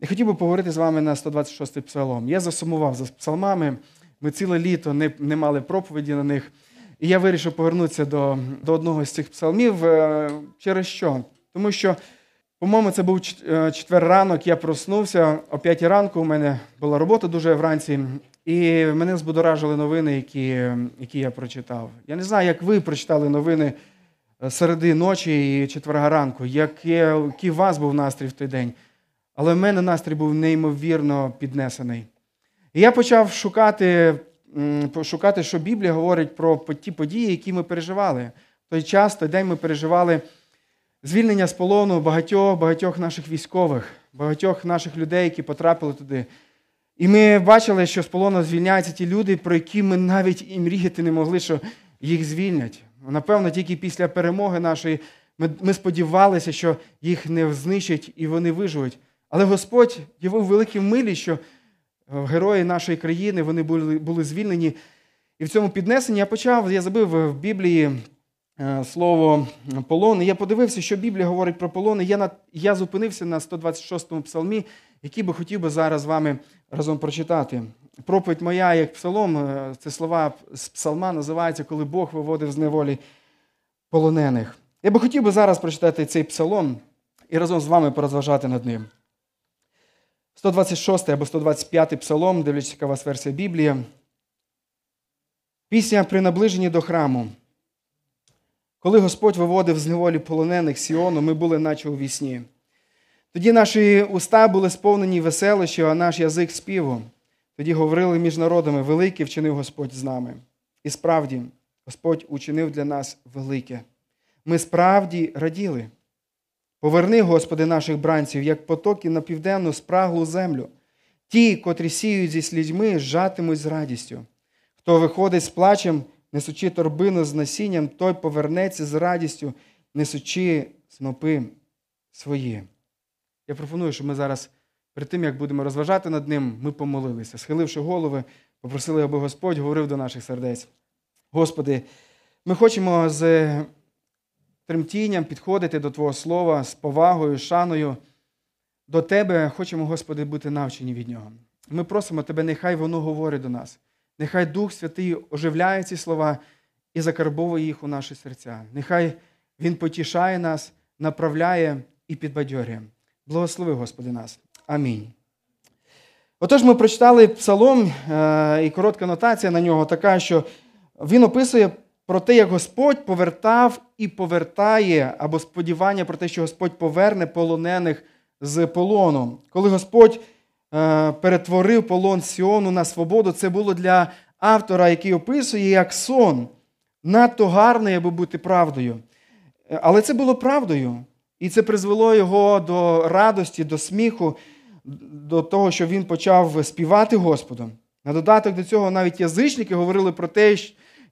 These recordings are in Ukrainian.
Я хотів би поговорити з вами на 126-й псалом. Я засумував за псалмами. Ми ціле літо не, не мали проповіді на них. І я вирішив повернутися до до одного з цих псалмів. Е, через що? Тому що, по-моєму, це був е, четвер ранок, я проснувся о 5 ранку. У мене була робота дуже вранці, і мене збудоражили новини, які які я прочитав. Я не знаю, як ви прочитали новини е, середи ночі і четверга ранку, який у вас був настрій в той день. Але в мене настрій був неймовірно піднесений. І я почав шукати, шукати, що Біблія говорить про ті події, які ми переживали. В той час, той день ми переживали звільнення з полону багатьох багатьох наших військових, багатьох наших людей, які потрапили туди. І ми бачили, що з полону звільняються ті люди, про які ми навіть і мріяти не могли, що їх звільнять. Напевно, тільки після перемоги нашої ми, ми сподівалися, що їх не знищать і вони виживуть. Але Господь явив великі милі, що е, герої нашої країни вони були були звільнені. І в цьому піднесенні я почав, я забив в Біблії е, слово полон. І я подивився, що Біблія говорить про полон. І я на, я зупинився на 126-му псалмі, який би хотів би зараз з вами разом прочитати. Проповідь моя, як псалом, е, це слова з псалма називається, коли Бог виводив з неволі полонених. Я би хотів би зараз прочитати цей псалом і разом з вами порозважати над ним. 126 або 125 псалом, дивлячись, яка у вас версія Біблії. Пісня при наближенні до храму. Коли Господь виводив з неволі полонених Сіону, ми були наче у вісні. Тоді наші уста були сповнені веселощі, а наш язик співу. Тоді говорили між народами, велике вчинив Господь з нами. І справді, Господь учинив для нас велике. Ми справді раділи. Поверни, Господи, наших бранців, як потоки на південну спраглу землю. Ті, котрі сіють зі слідьми, жатимуть з радістю. Хто виходить з плачем, несучи торбину з насінням, той повернеться з радістю, несучи снопи свої. Я пропоную, щоб ми зараз, перед тим, як будемо розважати над ним, ми помолилися, схиливши голови, попросили, аби Господь говорив до наших сердець. Господи, ми хочемо з тремтінням підходити до Твого Слова з повагою, шаною. До Тебе хочемо, Господи, бути навчені від Нього. Ми просимо Тебе, нехай воно говорить до нас. Нехай Дух Святий оживляє ці слова і закарбовує їх у наші серця. Нехай Він потішає нас, направляє і підбадьорює. Благослови, Господи, нас. Амінь. Отож, ми прочитали псалом, е, і коротка нотація на нього така, що він описує про те, як Господь повертав і повертає, або сподівання про те, що Господь поверне полонених з полону. Коли Господь е, перетворив полон Сіону на свободу, це було для автора, який описує як сон. Надто гарний, аби бути правдою. Але це було правдою. І це призвело його до радості, до сміху, до того, що він почав співати Господом. На додаток до цього навіть язичники говорили про те,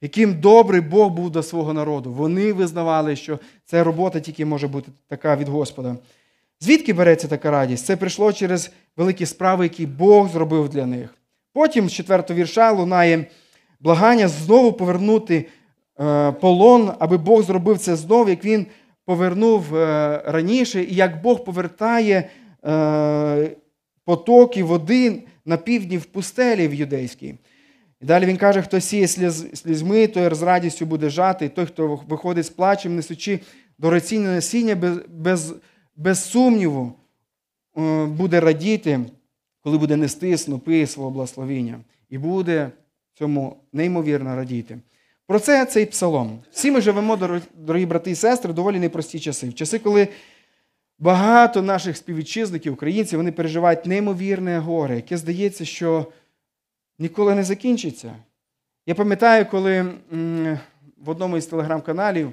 яким добрий Бог був до свого народу. Вони визнавали, що ця робота тільки може бути така від Господа. Звідки береться така радість? Це прийшло через великі справи, які Бог зробив для них. Потім з четвертого вірша лунає благання знову повернути е, полон, аби Бог зробив це знову, як він повернув е, раніше, і як Бог повертає е, потоки води на півдні в пустелі в юдейській. І далі він каже, хто сіє слізьми, той з радістю буде жати, і той, хто виходить з плачем, несучи дораційне насіння, без, без, без сумніву е, буде радіти, коли буде нести снопи свого благословіння. І буде цьому неймовірно радіти. Про це цей псалом. Всі ми живемо, дорогі брати і сестри, доволі непрості часи. В часи, коли багато наших співвітчизників, українців, вони переживають неймовірне горе, яке здається, що ніколи не закінчиться. Я пам'ятаю, коли в одному із телеграм-каналів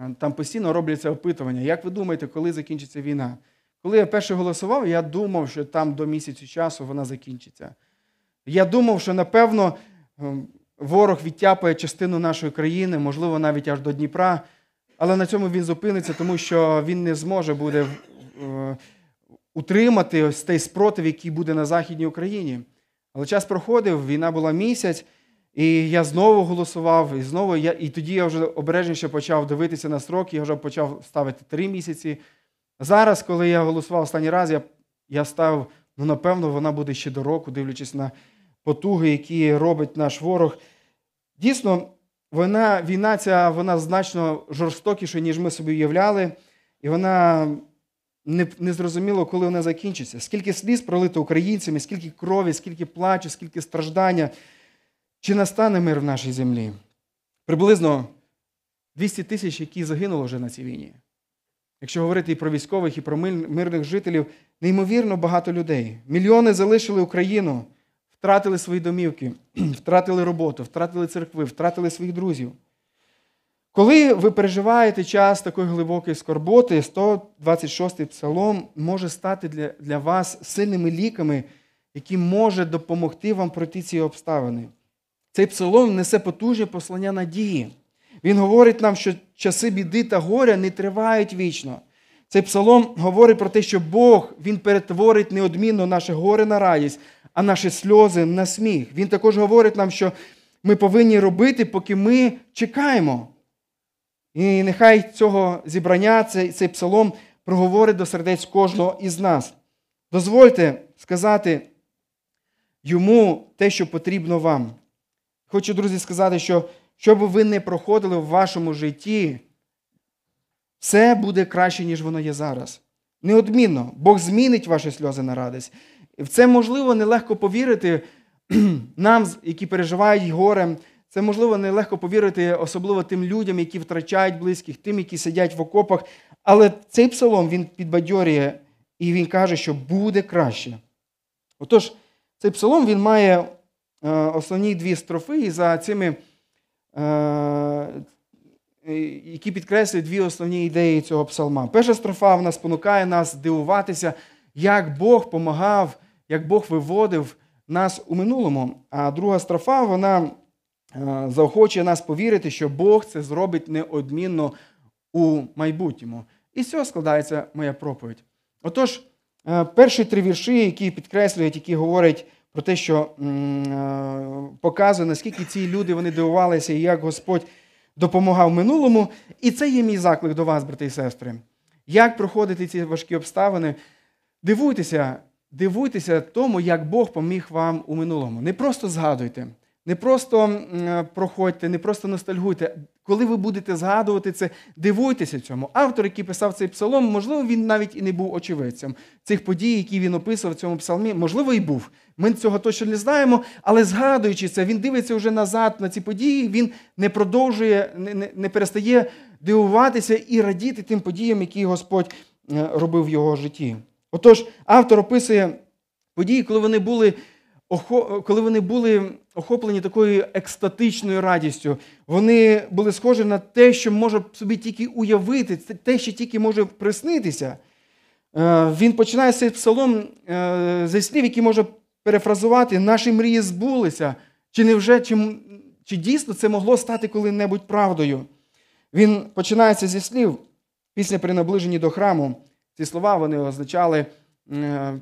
е, там постійно робляться опитування, як ви думаєте, коли закінчиться війна? Коли я перше голосував, я думав, що там до місяцю часу вона закінчиться. Я думав, що напевно ворог відтяпає частину нашої країни, можливо, навіть аж до Дніпра, але на цьому він зупиниться, тому що він не зможе буде утримати ось цей спротив, який буде на Західній Україні. Але час проходив, війна була місяць, і я знову голосував, і знову я, і тоді я вже обережніше почав дивитися на сроки, я вже почав ставити три місяці. Зараз, коли я голосував останній раз, я я ставив, ну, напевно, вона буде ще до року, дивлячись на потуги, які робить наш ворог. Дійсно, війна, війна ця вона значно жорстокіша, ніж ми собі уявляли, і вона не, не зрозуміло, коли вона закінчиться. Скільки сліз пролито українцями, скільки крові, скільки плачу, скільки страждання. Чи настане мир в нашій землі? Приблизно 200 тисяч, які загинули вже на цій війні. Якщо говорити і про військових, і про мирних жителів, неймовірно багато людей. Мільйони залишили Україну, втратили свої домівки, втратили роботу, втратили церкви, втратили своїх друзів. Коли ви переживаєте час такої глибокої скорботи, 126-й псалом може стати для, для вас сильними ліками, які можуть допомогти вам пройти ці обставини. Цей псалом несе потужне послання надії. Він говорить нам, що часи біди та горя не тривають вічно. Цей псалом говорить про те, що Бог Він перетворить неодмінно наше горе на радість, а наші сльози на сміх. Він також говорить нам, що ми повинні робити, поки ми чекаємо. І нехай цього зібрання, цей, цей псалом проговорить до сердець кожного із нас. Дозвольте сказати йому те, що потрібно вам. Хочу, друзі, сказати, що що би ви не проходили в вашому житті, все буде краще, ніж воно є зараз. Неодмінно, Бог змінить ваші сльози на радість. В це можливо нелегко повірити нам, які переживають горем. Це можливо нелегко повірити, особливо тим людям, які втрачають близьких, тим, які сидять в окопах. Але цей псалом він підбадьорює і він каже, що буде краще. Отож, цей псалом він має е, основні дві строфи, і за цими Е, які підкреслюють дві основні ідеї цього псалма. Перша строфа вона спонукає нас дивуватися, як Бог помагав, як Бог виводив нас у минулому. А друга строфа вона заохочує нас повірити, що Бог це зробить неодмінно у майбутньому. І з цього складається моя проповідь. Отож, е, перші три вірші, які підкреслюють, які говорять про те, що е, показує, наскільки ці люди вони дивувалися і як Господь допомагав минулому. І це є мій заклик до вас, брати і сестри. Як проходити ці важкі обставини? Дивуйтеся, дивуйтеся тому, як Бог поміг вам у минулому. Не просто згадуйте. Не просто проходьте, не просто ностальгуйте. Коли ви будете згадувати це, дивуйтеся цьому. Автор, який писав цей псалом, можливо, він навіть і не був очевидцем цих подій, які він описував в цьому псалмі, можливо, і був. Ми цього точно не знаємо, але згадуючи це, він дивиться вже назад на ці події, він не продовжує, не, не, не перестає дивуватися і радіти тим подіям, які Господь е, робив в його житті. Отож, автор описує події, коли вони були коли вони були охоплені такою екстатичною радістю, вони були схожі на те, що може собі тільки уявити, те, що тільки може приснитися. Е, він починає цей псалом е, зі слів, які може перефразувати, наші мрії збулися. Чи невже, чи, чи дійсно це могло стати коли-небудь правдою? Він починається зі слів після при наближенні до храму. Ці слова вони означали е,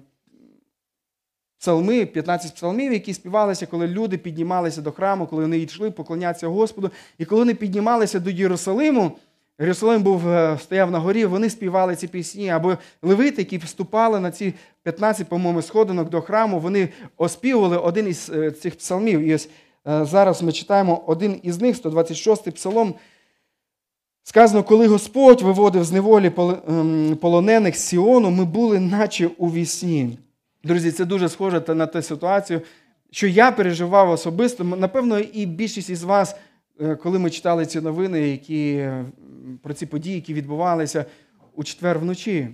псалми, 15 псалмів, які співалися, коли люди піднімалися до храму, коли вони йшли поклонятися Господу. І коли вони піднімалися до Єрусалиму, Єрусалим був, е, стояв на горі, вони співали ці пісні, або левити, які вступали на ці 15, по-моєму, сходинок до храму, вони оспівували один із е, цих псалмів. І ось е, зараз ми читаємо один із них, 126-й псалом. Сказано, коли Господь виводив з неволі ем, полонених з Сіону, ми були, наче у вісні. Друзі, це дуже схоже на ту ситуацію, що я переживав особисто. Напевно, і більшість із вас, е, коли ми читали ці новини, які, е, про ці події, які відбувалися у четвер вночі.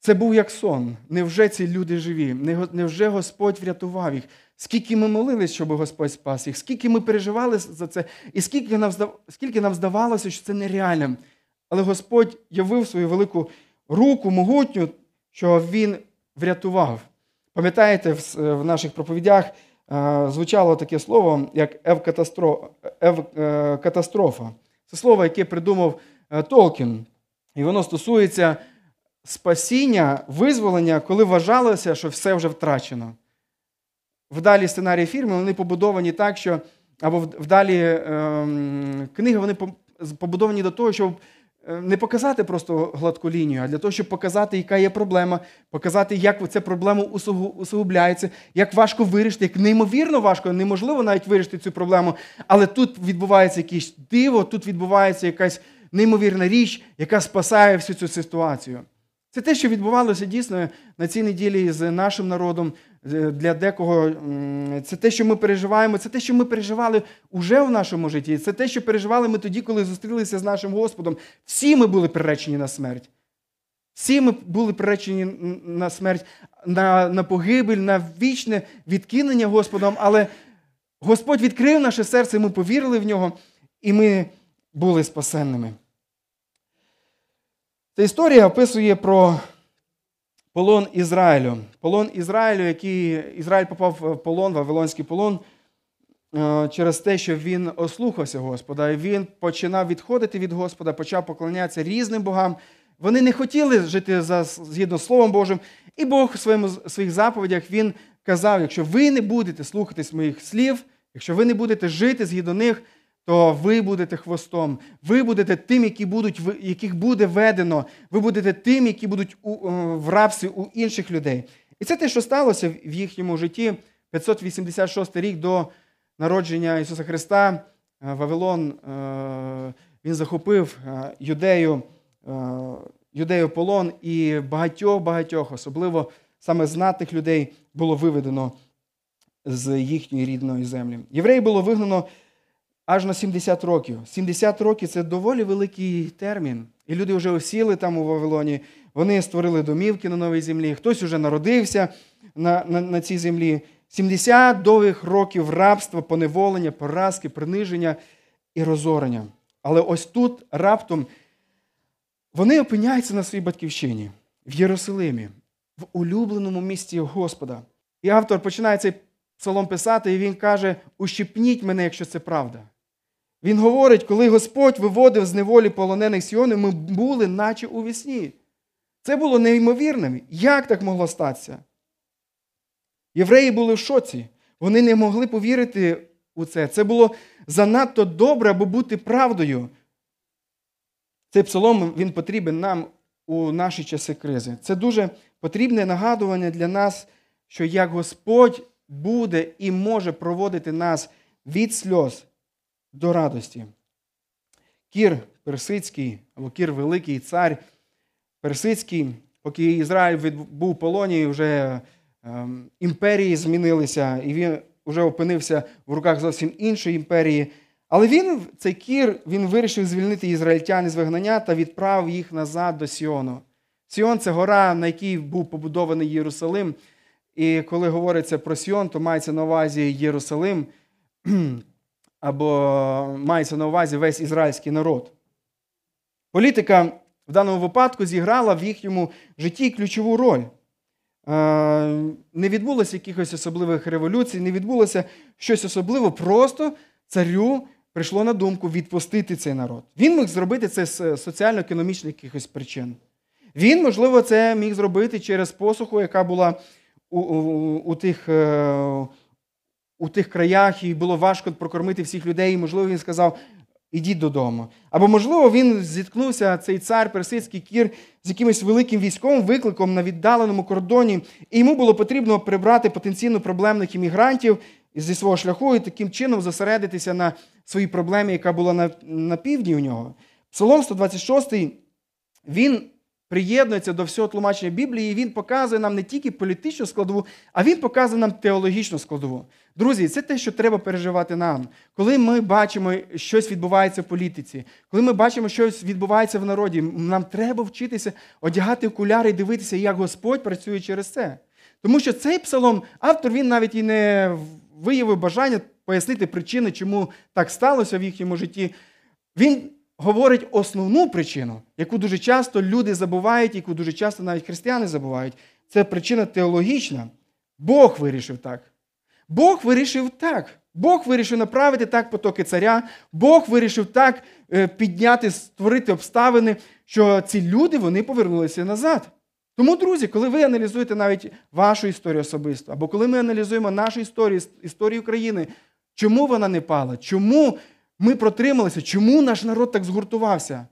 Це був як сон. Невже ці люди живі? Невже Господь врятував їх? Скільки ми молились, щоб Господь спас їх, скільки ми переживали за це, і скільки нам скільки нам здавалося, що це нереально. Але Господь явив свою велику руку, могутню, що Він врятував. Пам'ятаєте, в наших проповідях е, звучало таке слово, як евкатастрофа. Це слово, яке придумав е, Толкін. І воно стосується спасіння, визволення, коли вважалося, що все вже втрачено. Вдалі сценарії фільму вони побудовані так, що або вдалі ем, книги вони побудовані до того, щоб е, не показати просто гладку лінію, а для того, щоб показати, яка є проблема, показати, як ця проблема усугу- усугубляється, як важко вирішити, як неймовірно важко, неможливо навіть вирішити цю проблему. Але тут відбувається якесь диво, тут відбувається якась неймовірна річ, яка спасає всю цю ситуацію. Це те, що відбувалося дійсно на цій неділі з нашим народом. Е, Для декого це те, що ми переживаємо, це те, що ми переживали уже в нашому житті. Це те, що переживали ми тоді, коли зустрілися з нашим Господом. Всі ми були приречені на смерть. Всі ми були приречені на смерть, на, на погибель, на вічне відкинення Господом. Але Господь відкрив наше серце, ми повірили в нього, і ми були спасенними. Ця історія описує про полон Ізраїлю. Полон Ізраїлю, який Ізраїль попав в полон, Вавилонський полон, е, через те, що він ослухався Господа, і він починав відходити від Господа, почав поклонятися різним богам. Вони не хотіли жити за, згідно з Словом Божим. І Бог у своєму, своїх заповідях він казав: якщо ви не будете слухатись моїх слів, якщо ви не будете жити згідно них, то ви будете хвостом. Ви будете тим, які будуть, яких буде ведено. Ви будете тим, які будуть у, е, в рабстві у інших людей. І це те, що сталося в їхньому житті 586 рік до народження Ісуса Христа. Е, Вавилон е, він захопив юдею, юдею полон, і багатьох-багатьох, особливо саме знатних людей, було виведено з їхньої рідної землі. Євреї було вигнано аж на 70 років. 70 років це доволі великий термін. І люди вже осіли там у Вавилоні, вони створили домівки на новій землі, хтось вже народився на, на, на цій землі. 70 довгих років рабства, поневолення, поразки, приниження і розорення. Але ось тут раптом вони опиняються на своїй батьківщині, в Єрусалимі, в улюбленому місті Господа. І автор починає цей псалом писати, і він каже: Ущипніть мене, якщо це правда. Він говорить, коли Господь виводив з неволі полонених Сіони, ми були, наче у вісні. Це було неймовірним. Як так могло статися? Євреї були в шоці. Вони не могли повірити у це. Це було занадто добре, аби бути правдою. Цей псалом він потрібен нам у наші часи кризи. Це дуже потрібне нагадування для нас, що як Господь буде і може проводити нас від сльоз до радості. Кір Персидський, або Кір Великий цар Персидський, поки Ізраїль був у полоні, вже ем, імперії змінилися, і він вже опинився в руках зовсім іншої імперії. Але він, цей кір, він вирішив звільнити ізраїльтян із вигнання та відправив їх назад до Сіону. Сіон це гора, на якій був побудований Єрусалим. І коли говориться про Сіон, то мається на увазі Єрусалим або мається на увазі весь ізраїльський народ. Політика в даному випадку зіграла в їхньому житті ключову роль. Е, Не відбулося якихось особливих революцій, не відбулося щось особливе, просто царю прийшло на думку відпустити цей народ. Він міг зробити це з соціально-економічних якихось причин. Він, можливо, це міг зробити через посуху, яка була у, у, у, тих, е, у тих краях, і було важко прокормити всіх людей. І, можливо, він сказав: ідіть додому. Або, можливо, він зіткнувся, цей цар персидський кір, з якимось великим військовим викликом на віддаленому кордоні, і йому було потрібно прибрати потенційно проблемних іммігрантів зі свого шляху і таким чином зосередитися на своїй проблемі, яка була на, на півдні у нього. Псалом 126, він приєднується до всього тлумачення Біблії, і він показує нам не тільки політичну складову, а він показує нам теологічну складову. Друзі, це те, що треба переживати нам. Коли ми бачимо, щось відбувається в політиці, коли ми бачимо, щось відбувається в народі, нам треба вчитися одягати окуляри і дивитися, як Господь працює через це. Тому що цей псалом, автор він навіть і не виявив бажання пояснити причини, чому так сталося в їхньому житті. Він говорить основну причину, яку дуже часто люди забувають, яку дуже часто навіть християни забувають. Це причина теологічна. Бог вирішив так. Бог вирішив так. Бог вирішив направити так потоки царя. Бог вирішив так е, підняти, створити обставини, що ці люди вони повернулися назад. Тому, друзі, коли ви аналізуєте навіть вашу історію особисто, або коли ми аналізуємо нашу історію, історію України, чому вона не пала? Чому ми протрималися? Чому наш народ так згуртувався?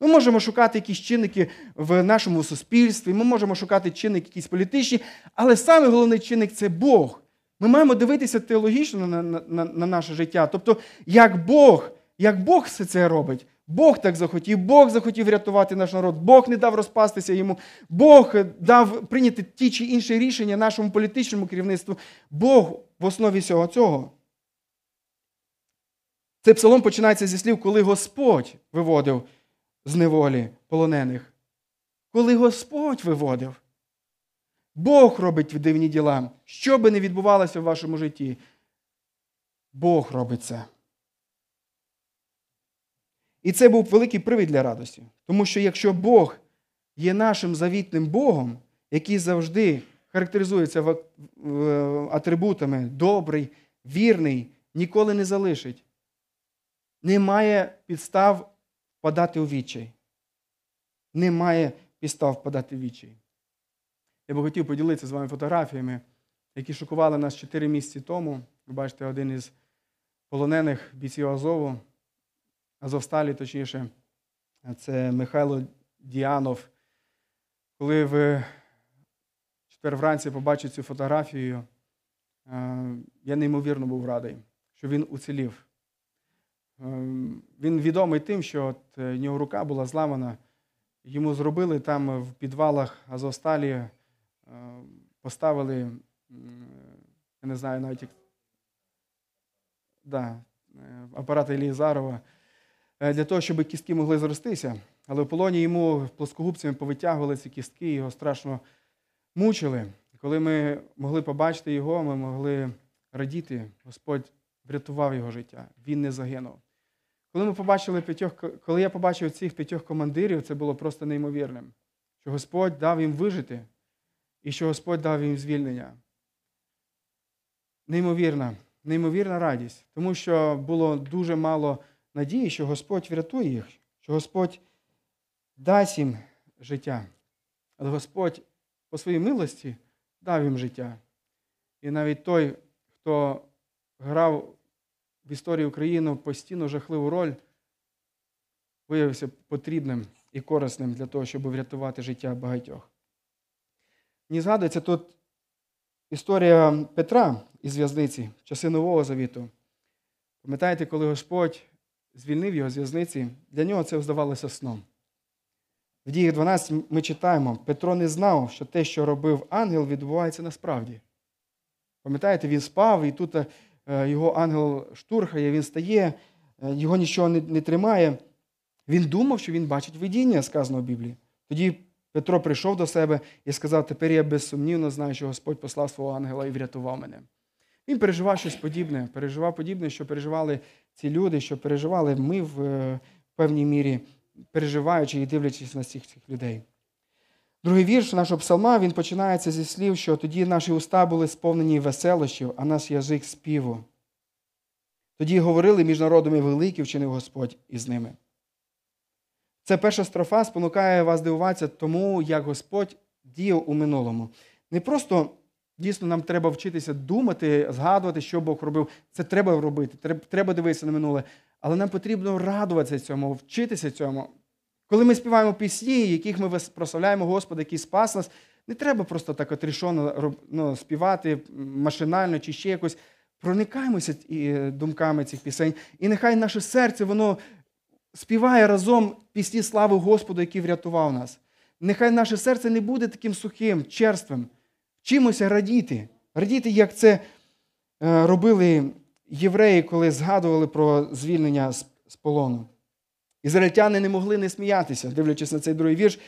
Ми можемо шукати якісь чинники в нашому суспільстві, ми можемо шукати чинники якісь політичні, але саме головний чинник це Бог. Ми маємо дивитися теологічно на, на, на, на наше життя. Тобто, як Бог, як Бог все це робить. Бог так захотів, Бог захотів рятувати наш народ, Бог не дав розпастися йому, Бог дав прийняти ті чи інші рішення нашому політичному керівництву. Бог в основі всього цього. Цей псалом починається зі слів, коли Господь виводив з неволі полонених. Коли Господь виводив. Бог робить дивні діла. Що би не відбувалося в вашому житті, Бог робить це. І це був великий привід для радості. Тому що якщо Бог є нашим завітним Богом, який завжди характеризується атрибутами добрий, вірний, ніколи не залишить, немає підстав впадати у відчай. Немає підстав впадати в відчай. Я би хотів поділитися з вами фотографіями, які шокували нас 4 місяці тому. Ви бачите, один із полонених бійців Азову, Азовсталі, точніше, це Михайло Діанов. Коли в четвер вранці побачив цю фотографію, я неймовірно був радий, що він уцілів. Він відомий тим, що от в нього рука була зламана. Йому зробили там в підвалах Азовсталі, поставили, я не знаю, навіть як да, апарат Елізарова, для того, щоб кістки могли зростися. Але в полоні йому плоскогубцями повитягували ці кістки, його страшно мучили. Коли ми могли побачити його, ми могли радіти, Господь врятував його життя, він не загинув. Коли ми побачили п'ятьох, коли я побачив цих п'ятьох командирів, це було просто неймовірним, що Господь дав їм вижити і що Господь дав їм звільнення. Неймовірна, неймовірна радість, тому що було дуже мало надії, що Господь врятує їх, що Господь дасть їм життя. Але Господь по своїй милості дав їм життя. І навіть той, хто грав в історії України постійно жахливу роль, виявився потрібним і корисним для того, щоб врятувати життя багатьох. Мені згадується тут історія Петра із в'язниці, часи Нового Завіту. Пам'ятаєте, коли Господь звільнив його з в'язниці, для нього це здавалося сном. В діях 12 ми читаємо, Петро не знав, що те, що робив ангел, відбувається насправді. Пам'ятаєте, він спав, і тут е, його ангел штурхає, він стає, е, його нічого не, не тримає. Він думав, що він бачить видіння, сказано в Біблії. Тоді Петро прийшов до себе і сказав: Тепер я безсумнівно знаю, що Господь послав свого ангела і врятував мене. Він переживав щось подібне, переживав подібне, що переживали ці люди, що переживали ми в е, певній мірі, переживаючи і дивлячись на цих цих людей. Другий вірш нашого псалма він починається зі слів, що тоді наші уста були сповнені веселощів, а наш язик співу. Тоді говорили між народами великий вчинив Господь із ними. Це перша строфа спонукає вас дивуватися тому, як Господь діяв у минулому. Не просто дійсно нам треба вчитися думати, згадувати, що Бог робив. Це треба робити, треба дивитися на минуле. Але нам потрібно радуватися цьому, вчитися цьому. Коли ми співаємо пісні, яких ми прославляємо Господа, який спас нас, не треба просто так отрішено ну, співати машинально чи ще якось. Проникаємося думками цих пісень, і нехай наше серце воно співає разом пісні слави Господу, який врятував нас. Нехай наше серце не буде таким сухим, черствим. Вчимося радіти. Радіти, як це е, робили євреї, коли згадували про звільнення з полону. Ізраїльтяни не могли не сміятися, дивлячись на цей другий вірш.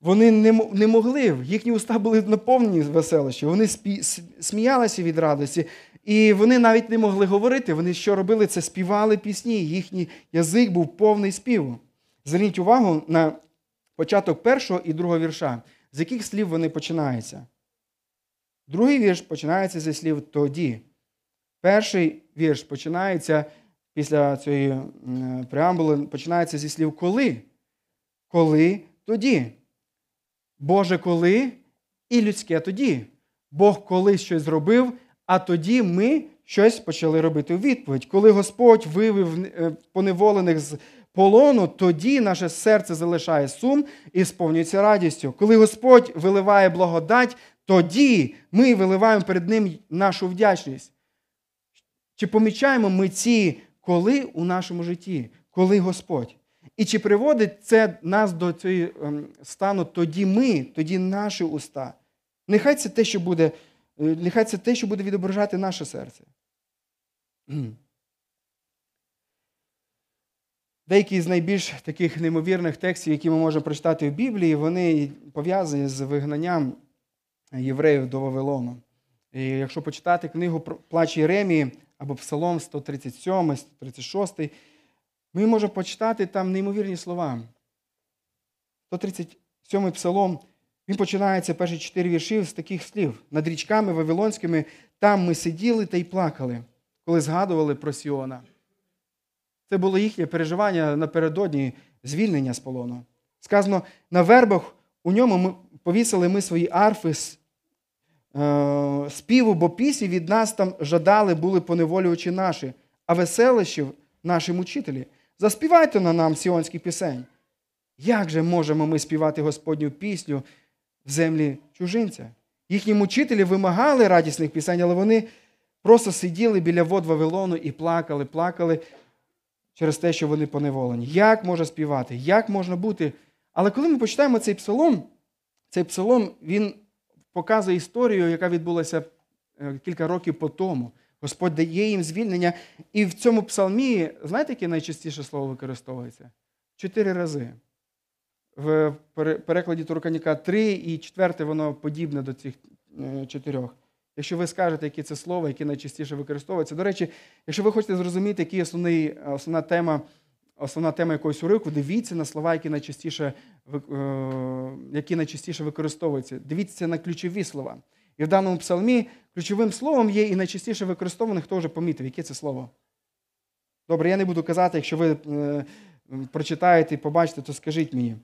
Вони не могли, їхні уста були наповнені веселощі, вони сміялися від радості, і вони навіть не могли говорити. Вони що робили? Це співали пісні, їхній язик був повний співу. Зверніть увагу на початок першого і другого вірша, з яких слів вони починаються. Другий вірш починається зі слів тоді. Перший вірш починається після цієї преамбули, починається зі слів коли. Коли тоді. Боже коли і людське тоді. Бог колись щось зробив, а тоді ми щось почали робити у відповідь. Коли Господь вивів е, поневолених з полону, тоді наше серце залишає сум і сповнюється радістю. Коли Господь виливає благодать, тоді ми виливаємо перед Ним нашу вдячність. Чи помічаємо ми ці коли у нашому житті, коли Господь? І чи приводить це нас до цього ем, стану тоді ми, тоді наші уста? Нехай це те, що буде, е, нехай це те, що буде відображати наше серце. Деякі з найбільш таких неймовірних текстів, які ми можемо прочитати в Біблії, вони пов'язані з вигнанням євреїв до Вавилону. І якщо почитати книгу Плач Єремії або Псалом 137, 136, ми можемо почитати там неймовірні слова. 137 псалом, він починається перші чотири вірші з таких слів. Над річками Вавилонськими там ми сиділи та й плакали, коли згадували про Сіона. Це було їхнє переживання напередодні звільнення з полону. Сказано, на вербах у ньому ми повісили ми свої арфи співу, бо пісні від нас там жадали, були поневолювачі наші, а веселищів наші мучителі. Заспівайте на нам сіонських пісень. Як же можемо ми співати Господню пісню в землі чужинця? Їхні мучителі вимагали радісних пісень, але вони просто сиділи біля вод Вавилону і плакали, плакали через те, що вони поневолені. Як можна співати? Як можна бути? Але коли ми почитаємо цей псалом, цей псалом він показує історію, яка відбулася е, кілька років по тому. Господь дає їм звільнення. І в цьому псалмі, знаєте, яке найчастіше слово використовується? Чотири рази. В перекладі Турканіка три і четверте, воно подібне до цих е, чотирьох. Якщо ви скажете, які це слова, які найчастіше використовуються. До речі, якщо ви хочете зрозуміти, які основна тема основна тема якогось уривку, дивіться на слова, які найчастіше е, які найчастіше використовуються. Дивіться на ключові слова. І в даному псалмі ключовим словом є і найчастіше використоване, хто вже помітив, яке це слово. Добре, я не буду казати, якщо ви е, прочитаєте і побачите, то скажіть мені.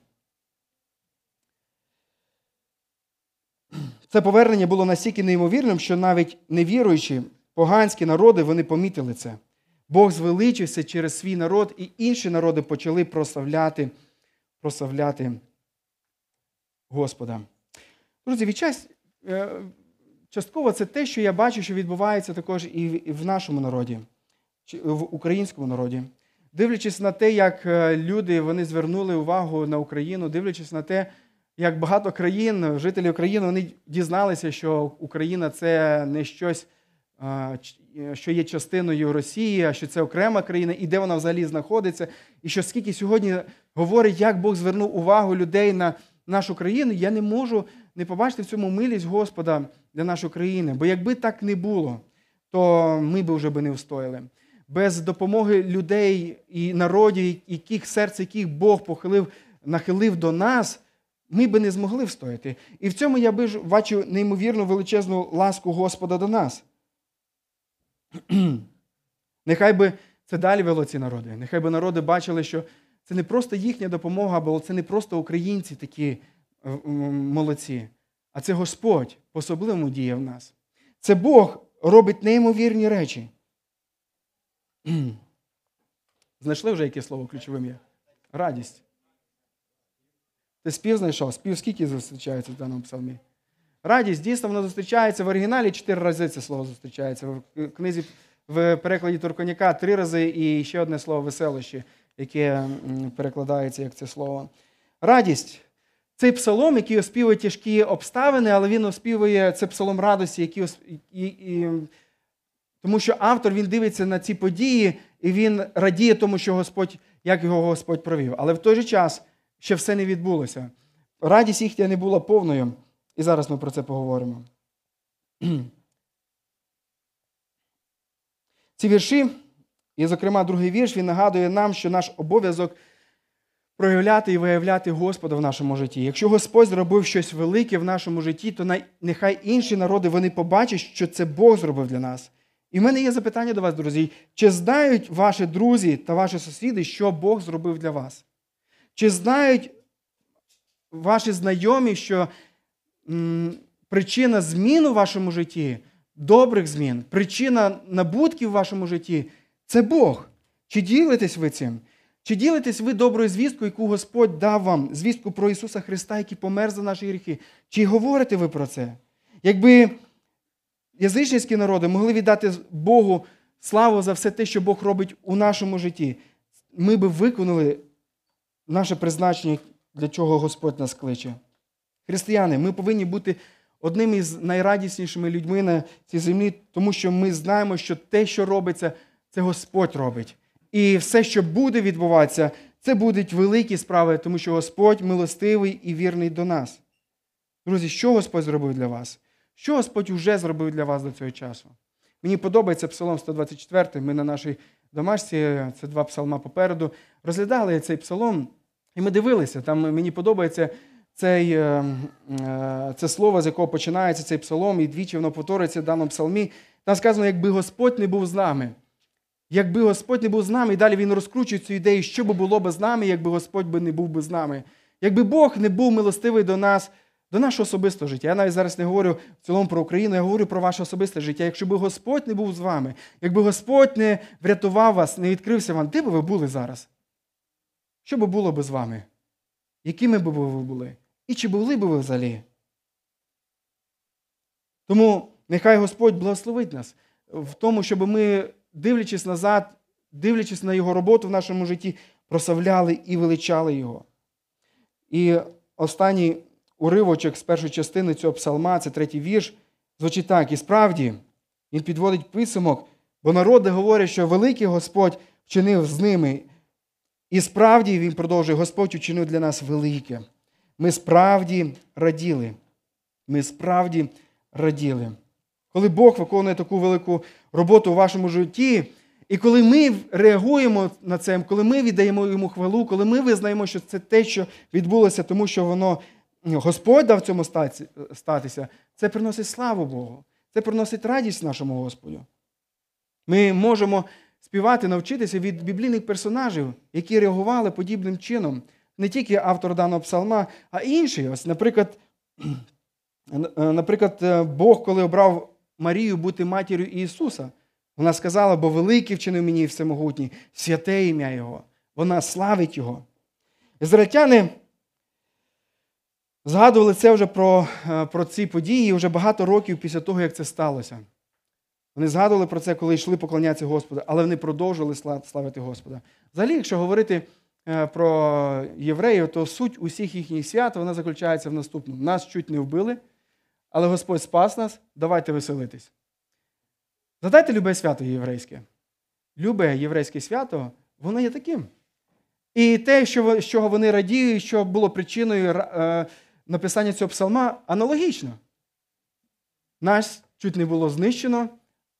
Це повернення було настільки неймовірним, що навіть невіруючі поганські народи вони помітили це. Бог звеличився через свій народ, і інші народи почали прославляти прославляти Господа. Друзі, відчас, е, частково це те, що я бачу, що відбувається також і в нашому народі, в українському народі. Дивлячись на те, як е, люди вони звернули увагу на Україну, дивлячись на те, як багато країн, жителів України, вони дізналися, що Україна це не щось, що є частиною Росії, що це окрема країна, і де вона взагалі знаходиться. І що скільки сьогодні говорить, як Бог звернув увагу людей на нашу країну, я не можу не побачити в цьому милість Господа для нашої країни. Бо якби так не було, то ми б вже би не встояли. Без допомоги людей і народів, яких серце яких Бог похилив, нахилив до нас ми би не змогли встояти. І в цьому я бачу неймовірну величезну ласку Господа до нас. Нехай би це далі вело ці народи. Нехай би народи бачили, що це не просто їхня допомога, бо це не просто українці такі е, молодці, а це Господь по особливому діє в нас. Це Бог робить неймовірні речі. Знайшли вже яке слово ключовим є? Радість. Ти спів знайшов? Спів скільки зустрічається в даному псалмі? Радість, дійсно, воно зустрічається в оригіналі чотири рази це слово зустрічається. В книзі в перекладі Турконяка три рази і ще одне слово веселище, яке перекладається як це слово. Радість. Цей псалом, який оспівує тяжкі обставини, але він оспівує це псалом радості, який і, і, тому що автор він дивиться на ці події і він радіє тому, що Господь, як його Господь провів. Але в той же час ще все не відбулося. Радість їхня не була повною, і зараз ми про це поговоримо. Ці вірші, і, зокрема, другий вірш, він нагадує нам, що наш обов'язок проявляти і виявляти Господа в нашому житті. Якщо Господь зробив щось велике в нашому житті, то нехай інші народи вони побачать, що це Бог зробив для нас. І в мене є запитання до вас, друзі. Чи знають ваші друзі та ваші сусіди, що Бог зробив для вас? Чи знають ваші знайомі, що причина змін у вашому житті, добрих змін, причина набутків в вашому житті це Бог? Чи ділитесь ви цим? Чи ділитесь ви доброю звісткою, яку Господь дав вам, звістку про Ісуса Христа, який помер за наші гріхи? Чи говорите ви про це? Якби язичницькі народи могли віддати Богу славу за все те, що Бог робить у нашому житті, ми би виконали наше призначення, для чого Господь нас кличе. Християни, ми повинні бути одним із найрадіснішими людьми на цій землі, тому що ми знаємо, що те, що робиться, це Господь робить. І все, що буде відбуватися, це будуть великі справи, тому що Господь милостивий і вірний до нас. Друзі, що Господь зробив для вас? Що Господь вже зробив для вас до цього часу? Мені подобається Псалом 124. Ми на нашій домашці, це два псалма попереду, розглядали цей псалом, і ми дивилися. Там мені подобається цей, е, е, це слово, з якого починається цей псалом, і двічі воно повторюється в даному псалмі. Там сказано, якби Господь не був з нами. Якби Господь не був з нами, і далі він розкручує цю ідею, що би було би з нами, якби Господь би не був би з нами. Якби Бог не був милостивий до нас, до нашого особистого життя. Я навіть зараз не говорю в цілому про Україну, я говорю про ваше особисте життя. Якщо би Господь не був з вами, якби Господь не врятував вас, не відкрився вам, де би ви були зараз? Що би було би з вами? Якими би ви були? І чи були би ви взагалі? Тому нехай Господь благословить нас в тому, щоб ми, дивлячись назад, дивлячись на Його роботу в нашому житті, прославляли і величали Його. І останній уривочок з першої частини цього псалма, це третій вірш, звучить так. І справді він підводить підсумок, бо народи говорять, що великий Господь вчинив з ними. І справді він продовжує, Господь учинив для нас велике. Ми справді раділи. Ми справді раділи. Коли Бог виконує таку велику роботу у вашому житті, і коли ми реагуємо на це, коли ми віддаємо йому хвалу, коли ми визнаємо, що це те, що відбулося, тому що воно Господь дав цьому статися, це приносить славу Богу, це приносить радість нашому Господу. Ми можемо співати, навчитися від біблійних персонажів, які реагували подібним чином. Не тільки автор даного псалма, а інші. Ось, Наприклад, наприклад, Бог, коли обрав Марію бути матір'ю Ісуса, вона сказала, бо великий вчинив мені всемогутній, святе ім'я Його. Вона славить Його. Ізраїльтяни згадували це вже про, про ці події вже багато років після того, як це сталося. Вони згадували про це, коли йшли поклонятися Господу, але вони продовжували славити Господа. Взагалі, якщо говорити про євреїв, то суть усіх їхніх свят вона заключається в наступному. Нас чуть не вбили, але Господь спас нас, давайте веселитись. Задайте любе свято єврейське. Любе єврейське свято, воно є таким. І те, що, з чого вони радіють, що було причиною е, написання цього псалма, аналогічно. Нас чуть не було знищено,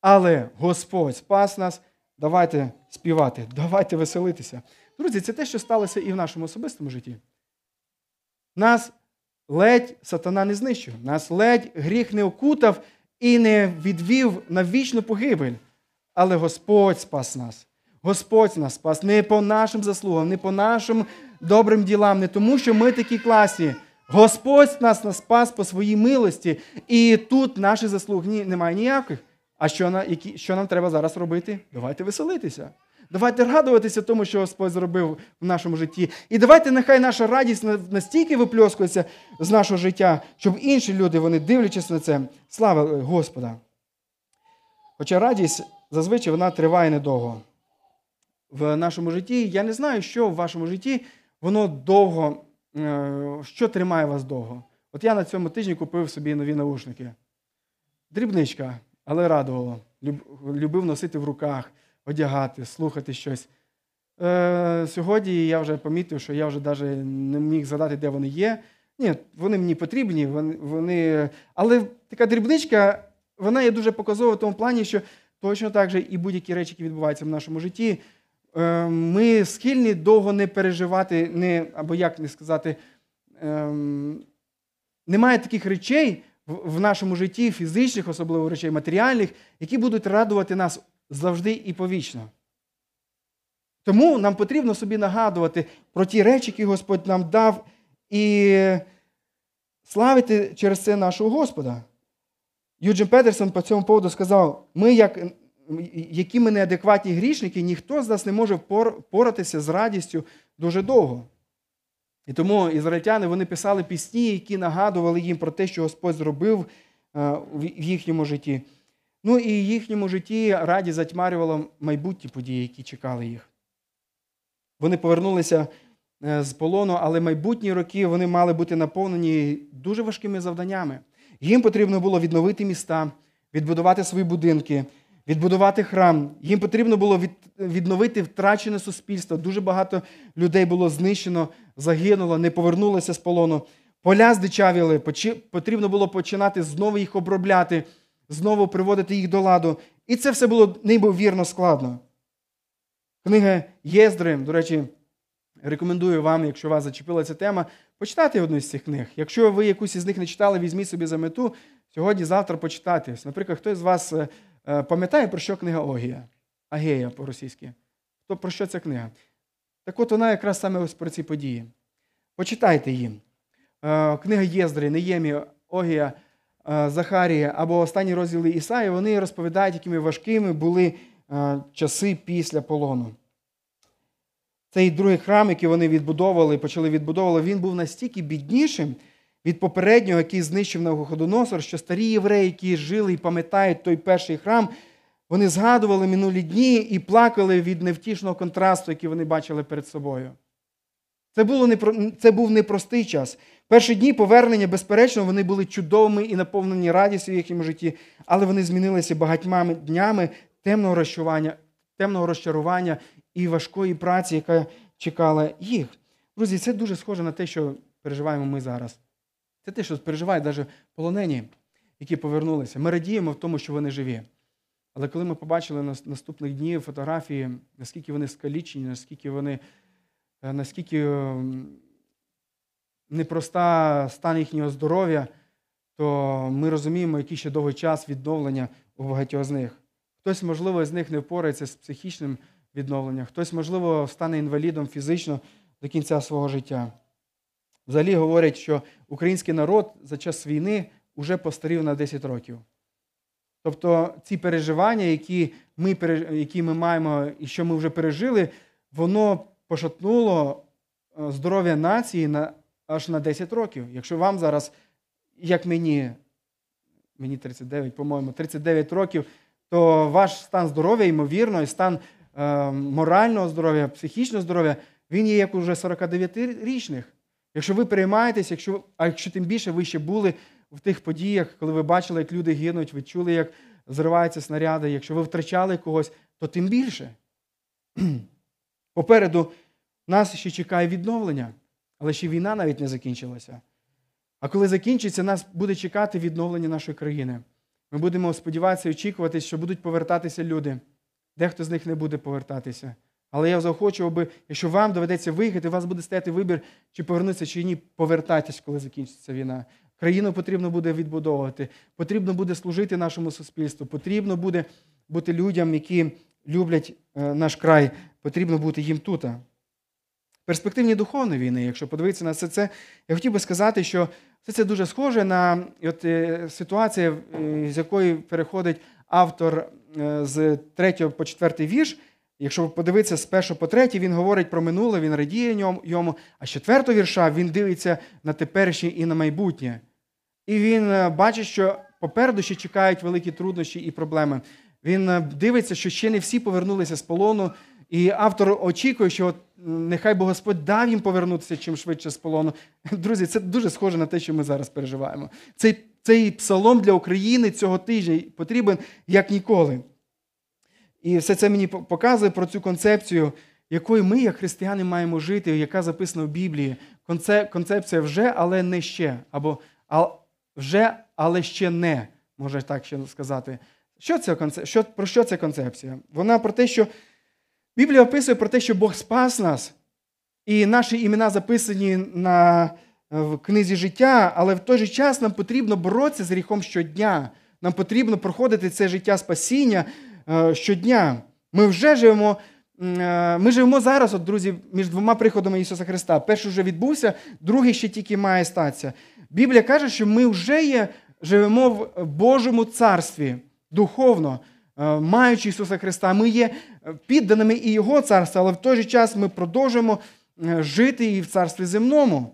але Господь спас нас. Давайте співати, давайте веселитися. Друзі, це те, що сталося і в нашому особистому житті. Нас ледь сатана не знищив, нас ледь гріх не окутав і не відвів на вічну погибель. Але Господь спас нас. Господь нас спас не по нашим заслугам, не по нашим добрим ділам, не тому, що ми такі класні. Господь нас нас спас по своїй милості. І тут наших заслуг немає ніяких. А що, нам треба зараз робити? Давайте веселитися. Давайте радуватися тому, що Господь зробив в нашому житті. І давайте, нехай наша радість настільки випльоскується з нашого життя, щоб інші люди, вони дивлячись на це, слава Господа. Хоча радість зазвичай вона триває недовго. В нашому житті я не знаю, що в вашому житті воно довго, е, що тримає вас довго. От я на цьому тижні купив собі нові наушники. Дрібничка, але радувало. Любив носити в руках одягати, слухати щось. Е, Сьогодні я вже помітив, що я вже навіть не міг згадати, де вони є. Ні, вони мені потрібні, вони, але така дрібничка, вона є дуже показова в тому плані, що точно так же і будь-які речі, які відбуваються в нашому житті, е, ми схильні довго не переживати, не, або як не сказати, е, немає таких речей в нашому житті, фізичних, особливо речей матеріальних, які будуть радувати нас завжди і повічно. Тому нам потрібно собі нагадувати про ті речі, які Господь нам дав, і славити через це нашого Господа. Юджин Петерсон по цьому поводу сказав: ми, як які ми неадекватні грішники, ніхто з нас не може впоратися з радістю дуже довго. І тому ізраїльтяни вони писали пісні, які нагадували їм про те, що Господь зробив в їхньому житті. Ну і в їхньому житті радість затьмарювала майбутні події, які чекали їх. Вони повернулися е, з полону, але майбутні роки вони мали бути наповнені дуже важкими завданнями. Їм потрібно було відновити міста, відбудувати свої будинки, відбудувати храм. Їм потрібно було відновити втрачене суспільство. Дуже багато людей було знищено, загинуло, не повернулося з полону. Поля здичавіли, потрібно було починати знову їх обробляти, знову приводити їх до ладу. І це все було неймовірно складно. Книга Єздри, до речі, рекомендую вам, якщо вас зачепила ця тема, почитати одну з цих книг. Якщо ви якусь із них не читали, візьміть собі за мету сьогодні-завтра почитати. Наприклад, хтось з вас е, е, пам'ятає, про що книга Огія? Агея по-російськи. То про що ця книга? Так от вона якраз саме ось про ці події. Почитайте її. Е, книга Єздри, Неємі, Огія, Захарія або останні розділи Ісаї, вони розповідають, якими важкими були часи після полону. Цей другий храм, який вони відбудовували, почали відбудовувати, він був настільки біднішим від попереднього, який знищив Навуходоносор, що старі євреї, які жили і пам'ятають той перший храм, вони згадували минулі дні і плакали від невтішного контрасту, який вони бачили перед собою. Це було непро... це був непростий час. Перші дні повернення, безперечно, вони були чудовими і наповнені радістю в їхньому житті, але вони змінилися багатьма днями темного розчарування, темного розчарування і важкої праці, яка чекала їх. Друзі, це дуже схоже на те, що переживаємо ми зараз. Це те, що переживають навіть полонені, які повернулися. Ми радіємо в тому, що вони живі. Але коли ми побачили наступних днів фотографії, наскільки вони скалічені, наскільки вони, наскільки ем, непроста стан їхнього здоров'я, то ми розуміємо, який ще довгий час відновлення у багатьох з них. Хтось, можливо, з них не впорається з психічним відновленням, хтось, можливо, стане інвалідом фізично до кінця свого життя. Взагалі говорять, що український народ за час війни вже постарів на 10 років. Тобто ці переживання, які ми які ми маємо і що ми вже пережили, воно пошатнуло е, здоров'я нації на, аж на 10 років. Якщо вам зараз, як мені, мені 39, по-моєму, 39 років, то ваш стан здоров'я, ймовірно, і стан е, морального здоров'я, психічного здоров'я, він є як уже 49-річних. Якщо ви переймаєтесь, якщо, а якщо тим більше ви ще були в тих подіях, коли ви бачили, як люди гинуть, ви чули, як зриваються снаряди, якщо ви втрачали когось, то тим більше. Попереду нас ще чекає відновлення, але ще війна навіть не закінчилася. А коли закінчиться, нас буде чекати відновлення нашої країни. Ми будемо сподіватися і очікувати, що будуть повертатися люди. Дехто з них не буде повертатися. Але я заохочував би, якщо вам доведеться виїхати, у вас буде стояти вибір, чи повернутися, чи ні, повертайтесь, коли закінчиться війна. Країну потрібно буде відбудовувати, потрібно буде служити нашому суспільству, потрібно буде бути людям, які люблять е, наш край, потрібно бути їм тут. Перспективні духовної війни, якщо подивитися на все це, я хотів би сказати, що все це дуже схоже на от, е, ситуацію, е, з якої переходить автор з 3 по 4 вірш. Якщо подивитися з першого по третій, він говорить про минуле, він радіє йому, а з четвертого вірша він дивиться на теперішнє і на майбутнє. І він бачить, що попереду ще чекають великі труднощі і проблеми. Він е, дивиться, що ще не всі повернулися з полону, і автор очікує, що нехай Бог Господь дав їм повернутися чим швидше з полону. Друзі, це дуже схоже на те, що ми зараз переживаємо. Цей, Цей псалом для України цього тижня потрібен як ніколи. І все це мені показує про цю концепцію, якою ми, як християни, маємо жити, яка записана в Біблії. Концепція вже, але не ще. Або вже, але ще не, можна так ще сказати. Що це що, Про що ця концепція? Вона про те, що Біблія описує про те, що Бог спас нас, і наші імена записані на, в книзі життя, але в той же час нам потрібно боротися з гріхом щодня. Нам потрібно проходити це життя спасіння. Е, щодня. Ми вже живемо. Е, ми живемо зараз, от, друзі, між двома приходами Ісуса Христа. Перший вже відбувся, другий ще тільки має статися. Біблія каже, що ми вже є, живемо в Божому царстві духовно. е, маючи Ісуса Христа, ми є підданими і Його царства, але в той же час ми продовжуємо е, жити і в царстві земному.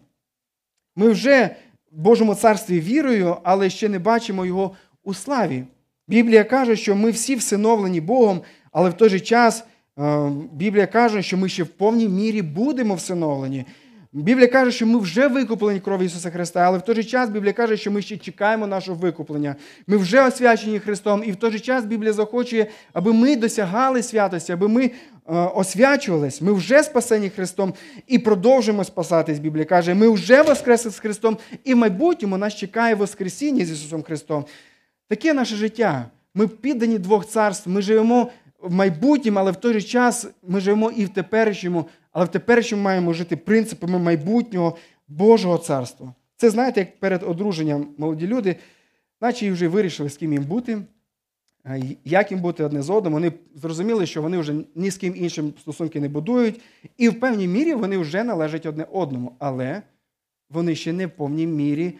Ми вже в Божому царстві вірою, але ще не бачимо Його у славі. Біблія каже, що ми всі всиновлені Богом, але в той же час е, Біблія каже, що ми ще в повній мірі будемо всиновлені. Біблія каже, що ми вже викуплені кров'ю Ісуса Христа, але в той же час Біблія каже, що ми ще чекаємо нашого викуплення. Ми вже освячені Христом, і в той же час Біблія захочує, аби ми досягали святості, аби ми е, освячувались. Ми вже спасені Христом і продовжимо спасатись. Біблія каже, ми вже воскресли з Христом, і в майбутньому нас чекає Воскресіння з Ісусом Христом. Таке наше життя. Ми піддані двох царств. Ми живемо в майбутньому, але в той же час ми живемо і в теперішньому, але в теперішньому маємо жити принципами майбутнього Божого царства. Це знаєте, як перед одруженням молоді люди, наче вже вирішили, з ким їм бути, як їм бути одне з одним. Вони зрозуміли, що вони вже ні з ким іншим стосунки не будують, і в певній мірі вони вже належать одне одному. Але вони ще не в повній мірі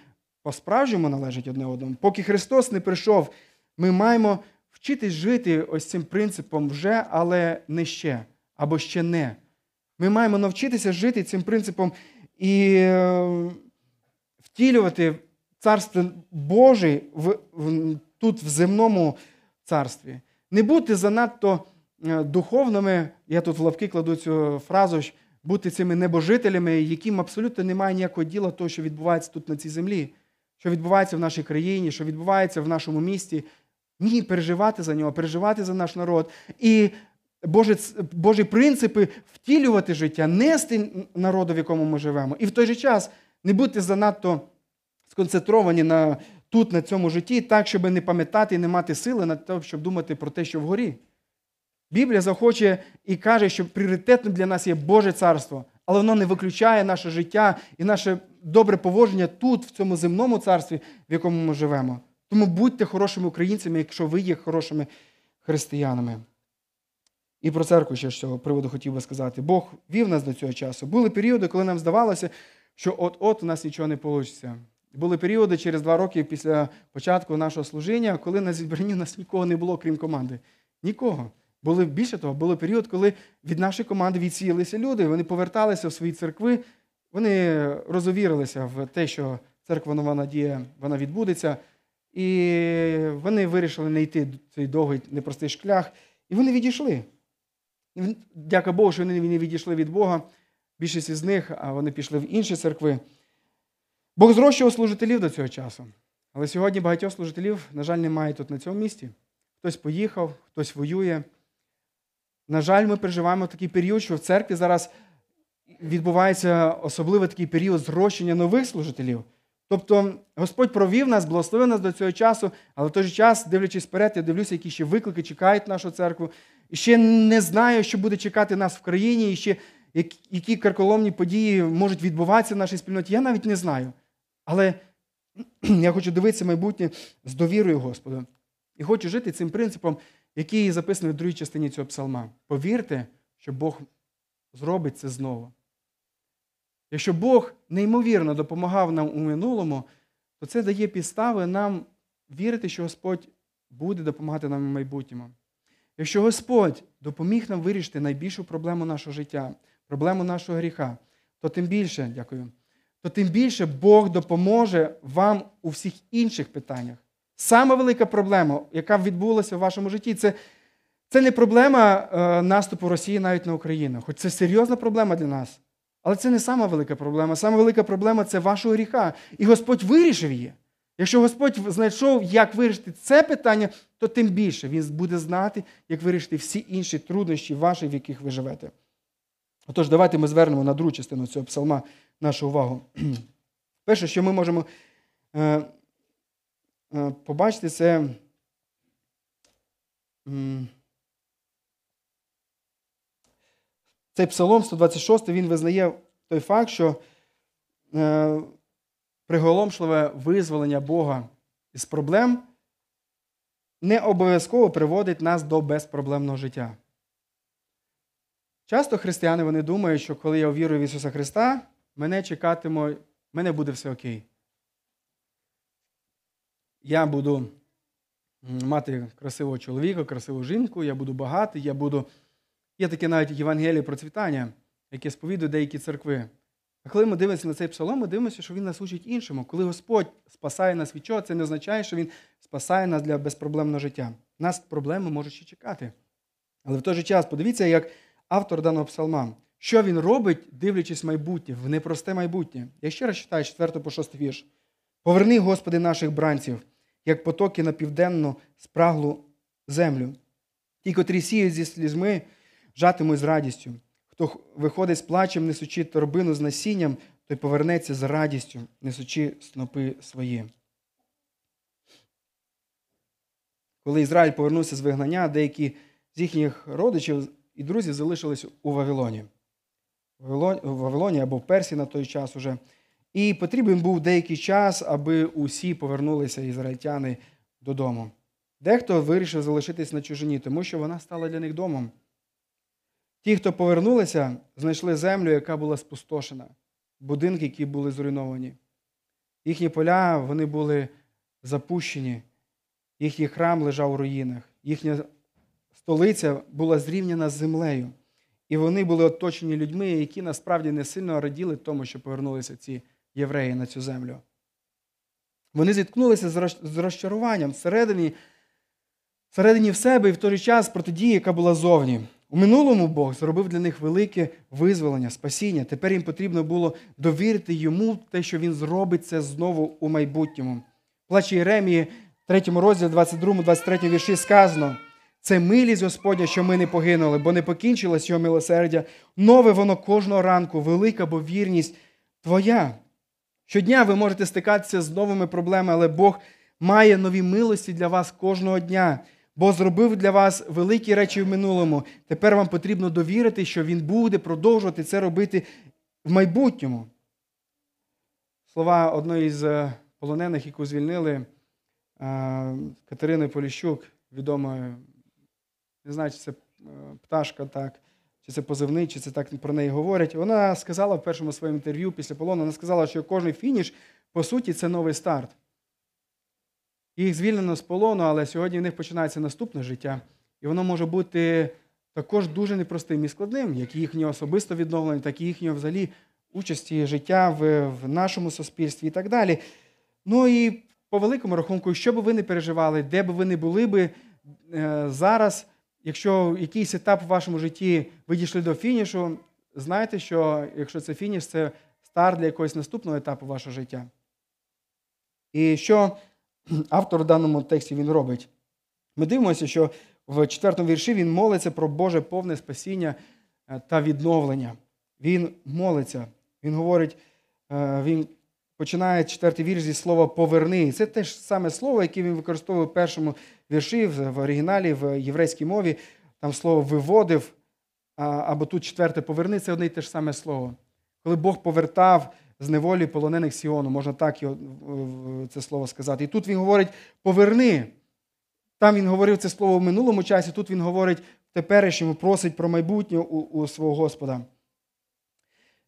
по-справжньому належать одне одному. Поки Христос не прийшов, ми маємо вчитись жити ось цим принципом вже, але не ще, або ще не. Ми маємо навчитися жити цим принципом і е, втілювати царство Боже в, в, тут, в земному царстві. Не бути занадто е, духовними, я тут в лапки кладу цю фразу, бути цими небожителями, яким абсолютно немає ніякого діла того, що відбувається тут на цій землі, що відбувається в нашій країні, що відбувається в нашому місті. Ні, переживати за нього, переживати за наш народ. І Божі, Божі принципи втілювати життя, нести народу, в якому ми живемо. І в той же час не бути занадто сконцентровані на, тут, на цьому житті, так, щоб не пам'ятати і не мати сили на те, щоб думати про те, що вгорі. Біблія захоче і каже, що пріоритетним для нас є Боже царство, але воно не виключає наше життя і наше добре поводження тут, в цьому земному царстві, в якому ми живемо. Тому будьте хорошими українцями, якщо ви є хорошими християнами. І про церкву ще з цього приводу хотів би сказати. Бог вів нас до цього часу. Були періоди, коли нам здавалося, що от-от у нас нічого не вийде. Були періоди через два роки після початку нашого служіння, коли на зібранні нас нікого не було, крім команди. Нікого. Були більше того, був період, коли від нашої команди відсіялися люди, вони поверталися в свої церкви, вони розовірилися в те, що церква нова надія вона відбудеться. І вони вирішили не йти цей довгий непростий шлях, і вони відійшли. Дяка Богу, що вони не відійшли від Бога. Більшість із них, а вони пішли в інші церкви. Бог зрощував служителів до цього часу. Але сьогодні багатьох служителів, на жаль, немає тут на цьому місці. Хтось поїхав, хтось воює. На жаль, ми переживаємо такий період, що в церкві зараз відбувається особливий такий період зрощення нових служителів. Тобто Господь провів нас, благословив нас до цього часу, але в той же час, дивлячись вперед, я дивлюся, які ще виклики чекають нашу церкву. І ще не знаю, що буде чекати нас в країні, і ще які карколомні події можуть відбуватися в нашій спільноті. Я навіть не знаю. Але я хочу дивитися майбутнє з довірою Господу. І хочу жити цим принципом, який записаний в другій частині цього псалма. Повірте, що Бог зробить це знову. Якщо Бог неймовірно допомагав нам у минулому, то це дає підстави нам вірити, що Господь буде допомагати нам у майбутньому. Якщо Господь допоміг нам вирішити найбільшу проблему нашого життя, проблему нашого гріха, то тим більше, дякую, то тим більше Бог допоможе вам у всіх інших питаннях. Сама велика проблема, яка відбулася в вашому житті, це це не проблема е, наступу Росії навіть на Україну. Хоч це серйозна проблема для нас. Але це не сама велика проблема. Сама велика проблема це вашого гріха. І Господь вирішив її. Якщо Господь знайшов, як вирішити це питання, то тим більше Він буде знати, як вирішити всі інші труднощі ваші, в яких ви живете. Отож, давайте ми звернемо на другу частину цього псалма нашу увагу. Перше, що ми можемо е, е, побачити, це. Цей псалом 126 він визнає той факт, що е, приголомшливе визволення Бога із проблем не обов'язково приводить нас до безпроблемного життя. Часто християни вони думають, що коли я увірую в Ісуса Христа, мене чекатиме, мене буде все окей. Я буду мати красивого чоловіка, красиву жінку, я буду багатий, я буду. Є таке навіть Євангеліє процвітання, яке сповідує деякі церкви. А коли ми дивимося на цей псалом, ми дивимося, що він нас учить іншому. Коли Господь спасає нас від чого, це не означає, що Він спасає нас для безпроблемного життя. Нас проблеми можуть ще чекати. Але в той же час подивіться, як автор даного псалма, що він робить, дивлячись в майбутнє, в непросте майбутнє. Я ще раз читаю 4 по 6 вірш. Поверни, Господи, наших бранців, як потоки на південну спраглу землю. Ті, котрі сіють зі слізьми, жатимуть з радістю. Хто виходить з плачем, несучи торбину з насінням, той повернеться з радістю, несучи снопи свої. Коли Ізраїль повернувся з вигнання, деякі з їхніх родичів і друзів залишились у Вавилоні. В Вавилоні або в Персії на той час уже. І потрібен був деякий час, аби усі повернулися ізраїльтяни додому. Дехто вирішив залишитись на чужині, тому що вона стала для них домом. Ті, хто повернулися, знайшли землю, яка була спустошена, будинки, які були зруйновані. Їхні поля вони були запущені, їхній храм лежав у руїнах, їхня столиця була зрівняна з землею. І вони були оточені людьми, які насправді не сильно раділи тому, що повернулися ці євреї на цю землю. Вони зіткнулися з розчаруванням всередині, всередині в себе і в той час протидії, яка була зовні. У минулому Бог зробив для них велике визволення, спасіння. Тепер їм потрібно було довірити йому те, що він зробить це знову у майбутньому. Плачі Єремії, 3 розділі, 22, 23 вірші сказано: це милість Господня, що ми не погинули, бо не покінчилось його милосердя. Нове воно кожного ранку, велика бо вірність твоя. Щодня ви можете стикатися з новими проблемами, але Бог має нові милості для вас кожного дня. Бо зробив для вас великі речі в минулому. Тепер вам потрібно довірити, що Він буде продовжувати це робити в майбутньому. Слова одної з е, полонених, яку звільнили, е, Катерини Поліщук, відомої, не знаю, чи це е, пташка так, чи це позивний, чи це так про неї говорять. Вона сказала в першому своєму інтерв'ю після полону, вона сказала, що кожен фініш, по суті, це новий старт. Їх звільнено з полону, але сьогодні в них починається наступне життя. І воно може бути також дуже непростим і складним, як їхнє особисте відновлення, так і їхнього взагалі участі життя в, в нашому суспільстві і так далі. Ну і по великому рахунку, що би ви не переживали, де би ви не були би е, зараз, якщо якийсь етап в вашому житті ви дійшли до фінішу, знайте, що якщо це фініш, це старт для якогось наступного етапу вашого життя. І що автор в даному тексті він робить? Ми дивимося, що в четвертому вірші він молиться про Боже повне спасіння е, та відновлення. Він молиться. Він говорить, е, він починає четвертий вірш зі слова поверни. І Це те ж саме слово, яке він використовує в першому вірші в оригіналі, в єврейській мові. Там слово виводив, або тут четверте поверни це одне й те ж саме слово. Коли Бог повертав з неволі полонених Сіону, можна так це слово сказати. І тут він говорить поверни. Там він говорив це слово в минулому часі, тут він говорить в теперішньому, просить про майбутнє у, у свого Господа.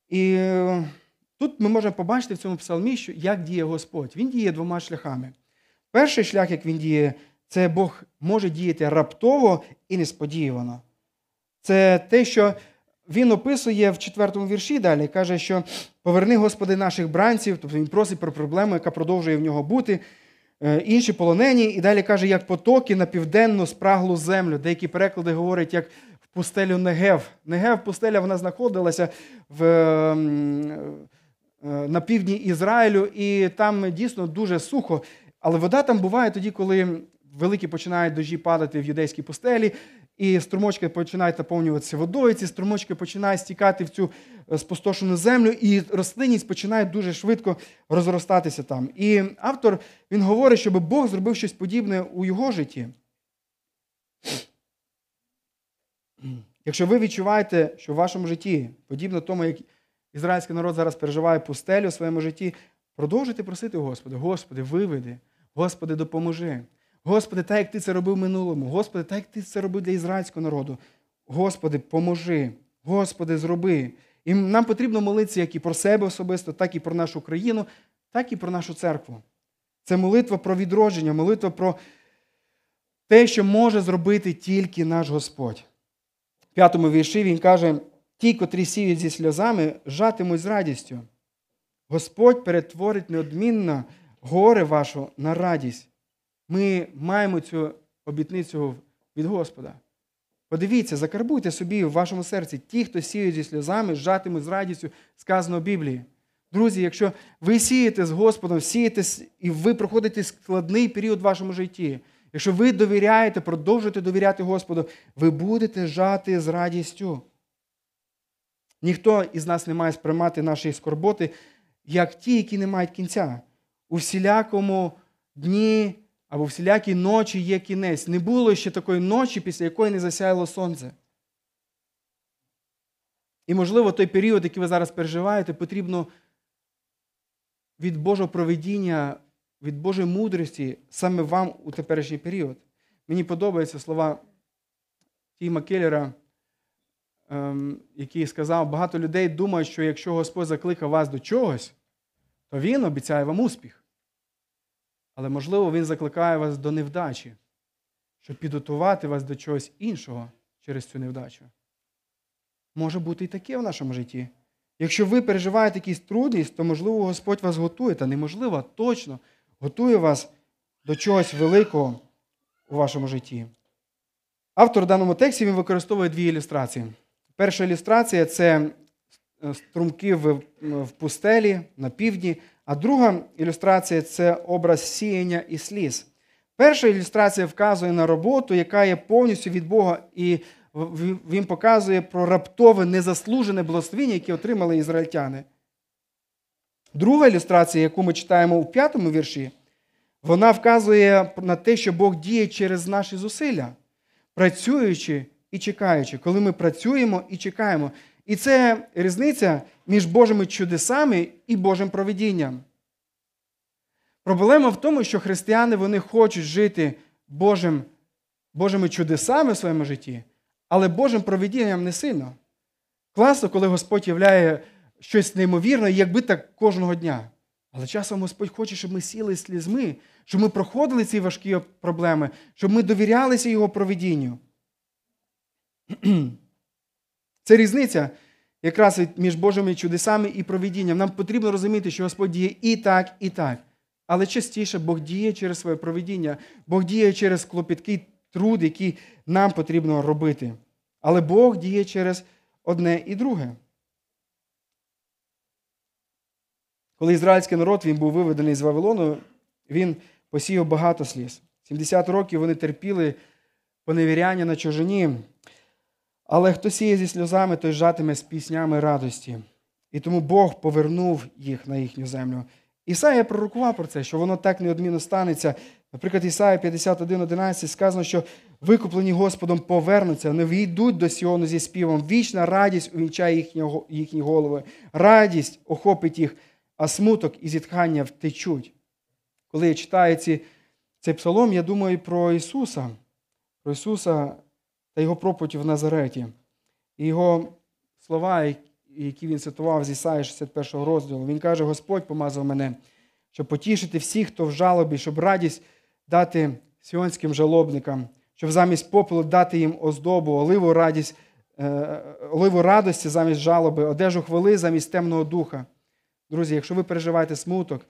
І е, тут ми можемо побачити в цьому псалмі, що як діє Господь. Він діє двома шляхами. Перший шлях, як він діє, це Бог може діяти раптово і несподівано. Це те, що він описує в четвертому вірші далі, каже, що поверни, Господи, наших бранців, тобто він просить про проблему, яка продовжує в нього бути. Е, Інші полонені, і далі каже, як потоки на південну спраглу землю. Деякі переклади говорять, як в пустелю Негев. Негев, пустеля, вона знаходилася в, ем, е, на півдні Ізраїлю, і там дійсно дуже сухо. Але вода там буває тоді, коли великі починають дощі падати в юдейській пустелі, і струмочки починають наповнюватися водою. Ці струмочки починають стікати в цю е, спустошену землю, і рослинність починає дуже швидко розростатися там. І автор він говорить, щоб Бог зробив щось подібне у його житті. Якщо ви відчуваєте, що в вашому житті, подібно тому, як ізраїльський народ зараз переживає пустелю у своєму житті, продовжуйте просити Господи, Господи, виведи, Господи, допоможи. Господи, так як ти це робив минулому, Господи, так як ти це робив для ізраїльського народу. Господи, поможи, Господи, зроби. І нам потрібно молитися як і про себе особисто, так і про нашу країну, так і про нашу церкву. Це молитва про відродження, молитва про те, що може зробити тільки наш Господь. В п'ятому вірші він каже: ті, котрі сіють зі сльозами, жатимуть з радістю. Господь перетворить неодмінно горе вашу на радість. Ми маємо цю обітницю від Господа. Подивіться, закарбуйте собі в вашому серці ті, хто сіють зі сльозами, жатимуть з радістю, сказано в Біблії. Друзі, якщо ви сієте з Господом, сієте і ви проходите складний період в вашому житті, якщо ви довіряєте, продовжуєте довіряти Господу, ви будете жати з радістю. Ніхто із нас не має сприймати наші скорботи, як ті, які не мають кінця. У всілякому дні або всілякій ночі є кінець. Не було ще такої ночі, після якої не засяяло сонце. І, можливо, той період, який ви зараз переживаєте, потрібно від Божого проведіння, від Божої мудрості саме вам у теперішній період. Мені подобаються слова Тіма Келлера, ем, який сказав, багато людей думають, що якщо Господь закликав вас до чогось, то Він обіцяє вам успіх. Але, можливо, Він закликає вас до невдачі, щоб підготувати вас до чогось іншого через цю невдачу. Може бути і таке в нашому житті. Якщо ви переживаєте якісь трудність, то, можливо, Господь вас готує, та неможливо, точно готує вас до чогось великого у вашому житті. Автор в даному тексті він використовує дві ілюстрації. Перша ілюстрація це струмки в пустелі на півдні, а друга ілюстрація це образ сіяння і сліз. Перша ілюстрація вказує на роботу, яка є повністю від Бога, і він показує про раптове незаслужене благословіння, яке отримали ізраїльтяни. Друга ілюстрація, яку ми читаємо у п'ятому вірші, вона вказує на те, що Бог діє через наші зусилля, працюючи і чекаючи, коли ми працюємо і чекаємо. І це різниця між Божими чудесами і Божим проведінням. Проблема в тому, що християни вони хочуть жити Божим, Божими чудесами в своєму житті, але Божим проведінням не сильно. Класно, коли Господь являє щось неймовірне, якби так кожного дня. Але часом Господь хоче, щоб ми сіли слізьми, щоб ми проходили ці важкі проблеми, щоб ми довірялися Його проведінню. Це різниця якраз між Божими чудесами і провідінням. Нам потрібно розуміти, що Господь діє і так, і так. Але частіше Бог діє через своє проведіння, Бог діє через клопіткий труд, який нам потрібно робити. Але Бог діє через одне і друге. Коли ізраїльський народ він був виведений з Вавилону, він посіяв багато сліз. 70 років вони терпіли поневіряння на чужині. Але хто сіє зі сльозами, той жатиме з піснями радості. І тому Бог повернув їх на їхню землю. Ісая пророкував про це, що воно так неодмінно станеться. Наприклад, Ісая 51.11 сказано, що викуплені Господом повернуться, не війдуть до Сіону зі співом. Вічна радість увінчає їхні голови. Радість охопить їх, а смуток і зітхання втечуть. Коли я читаю ці, цей псалом, я думаю про Ісуса, про Ісуса та його проповідь в Назареті. І його слова, які він цитував з Ісаї 61 розділу, він каже: Господь помазав мене, щоб потішити всіх, хто в жалобі, щоб радість дати сіонським жалобникам, щоб замість попелу дати їм оздобу, оливу радість, е, оливу радості замість жалоби, одежу хвали замість темного духа. Друзі, якщо ви переживаєте смуток,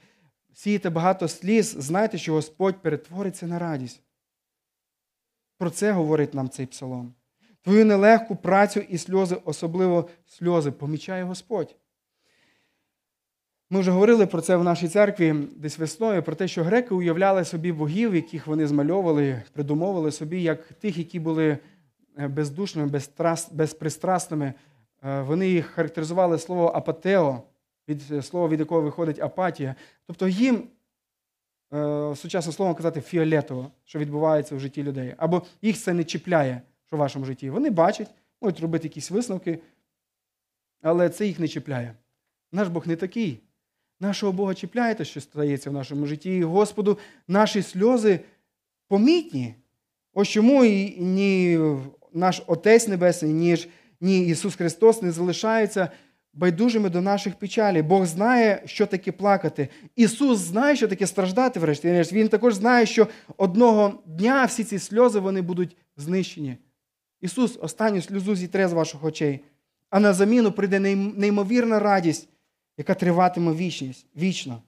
сієте багато сліз, знайте, що Господь перетвориться на радість. Про це говорить нам цей псалом. Твою нелегку працю і сльози, особливо сльози, помічає Господь. Ми вже говорили про це в нашій церкві десь весною, про те, що греки уявляли собі богів, яких вони змальовували, придумовували собі, як тих, які були е, бездушними, безпристрасними. Е, вони їх характеризували слово апатео, від е, слова, від якого виходить апатія. Тобто їм сучасним словом казати фіолетово, що відбувається в житті людей. Або їх це не чіпляє, що в вашому житті. Вони бачать, можуть робити якісь висновки, але це їх не чіпляє. Наш Бог не такий. Нашого Бога чіпляє те, що стається в нашому житті. І Господу наші сльози помітні. Ось чому і ні наш Отець Небесний, ні, ні Ісус Христос не залишаються байдужими до наших печалей. Бог знає, що таке плакати. Ісус знає, що таке страждати, врешті. Він також знає, що одного дня всі ці сльози вони будуть знищені. Ісус останню сльозу зітре з ваших очей, а на заміну прийде неймовірна радість, яка триватиме вічність, вічно.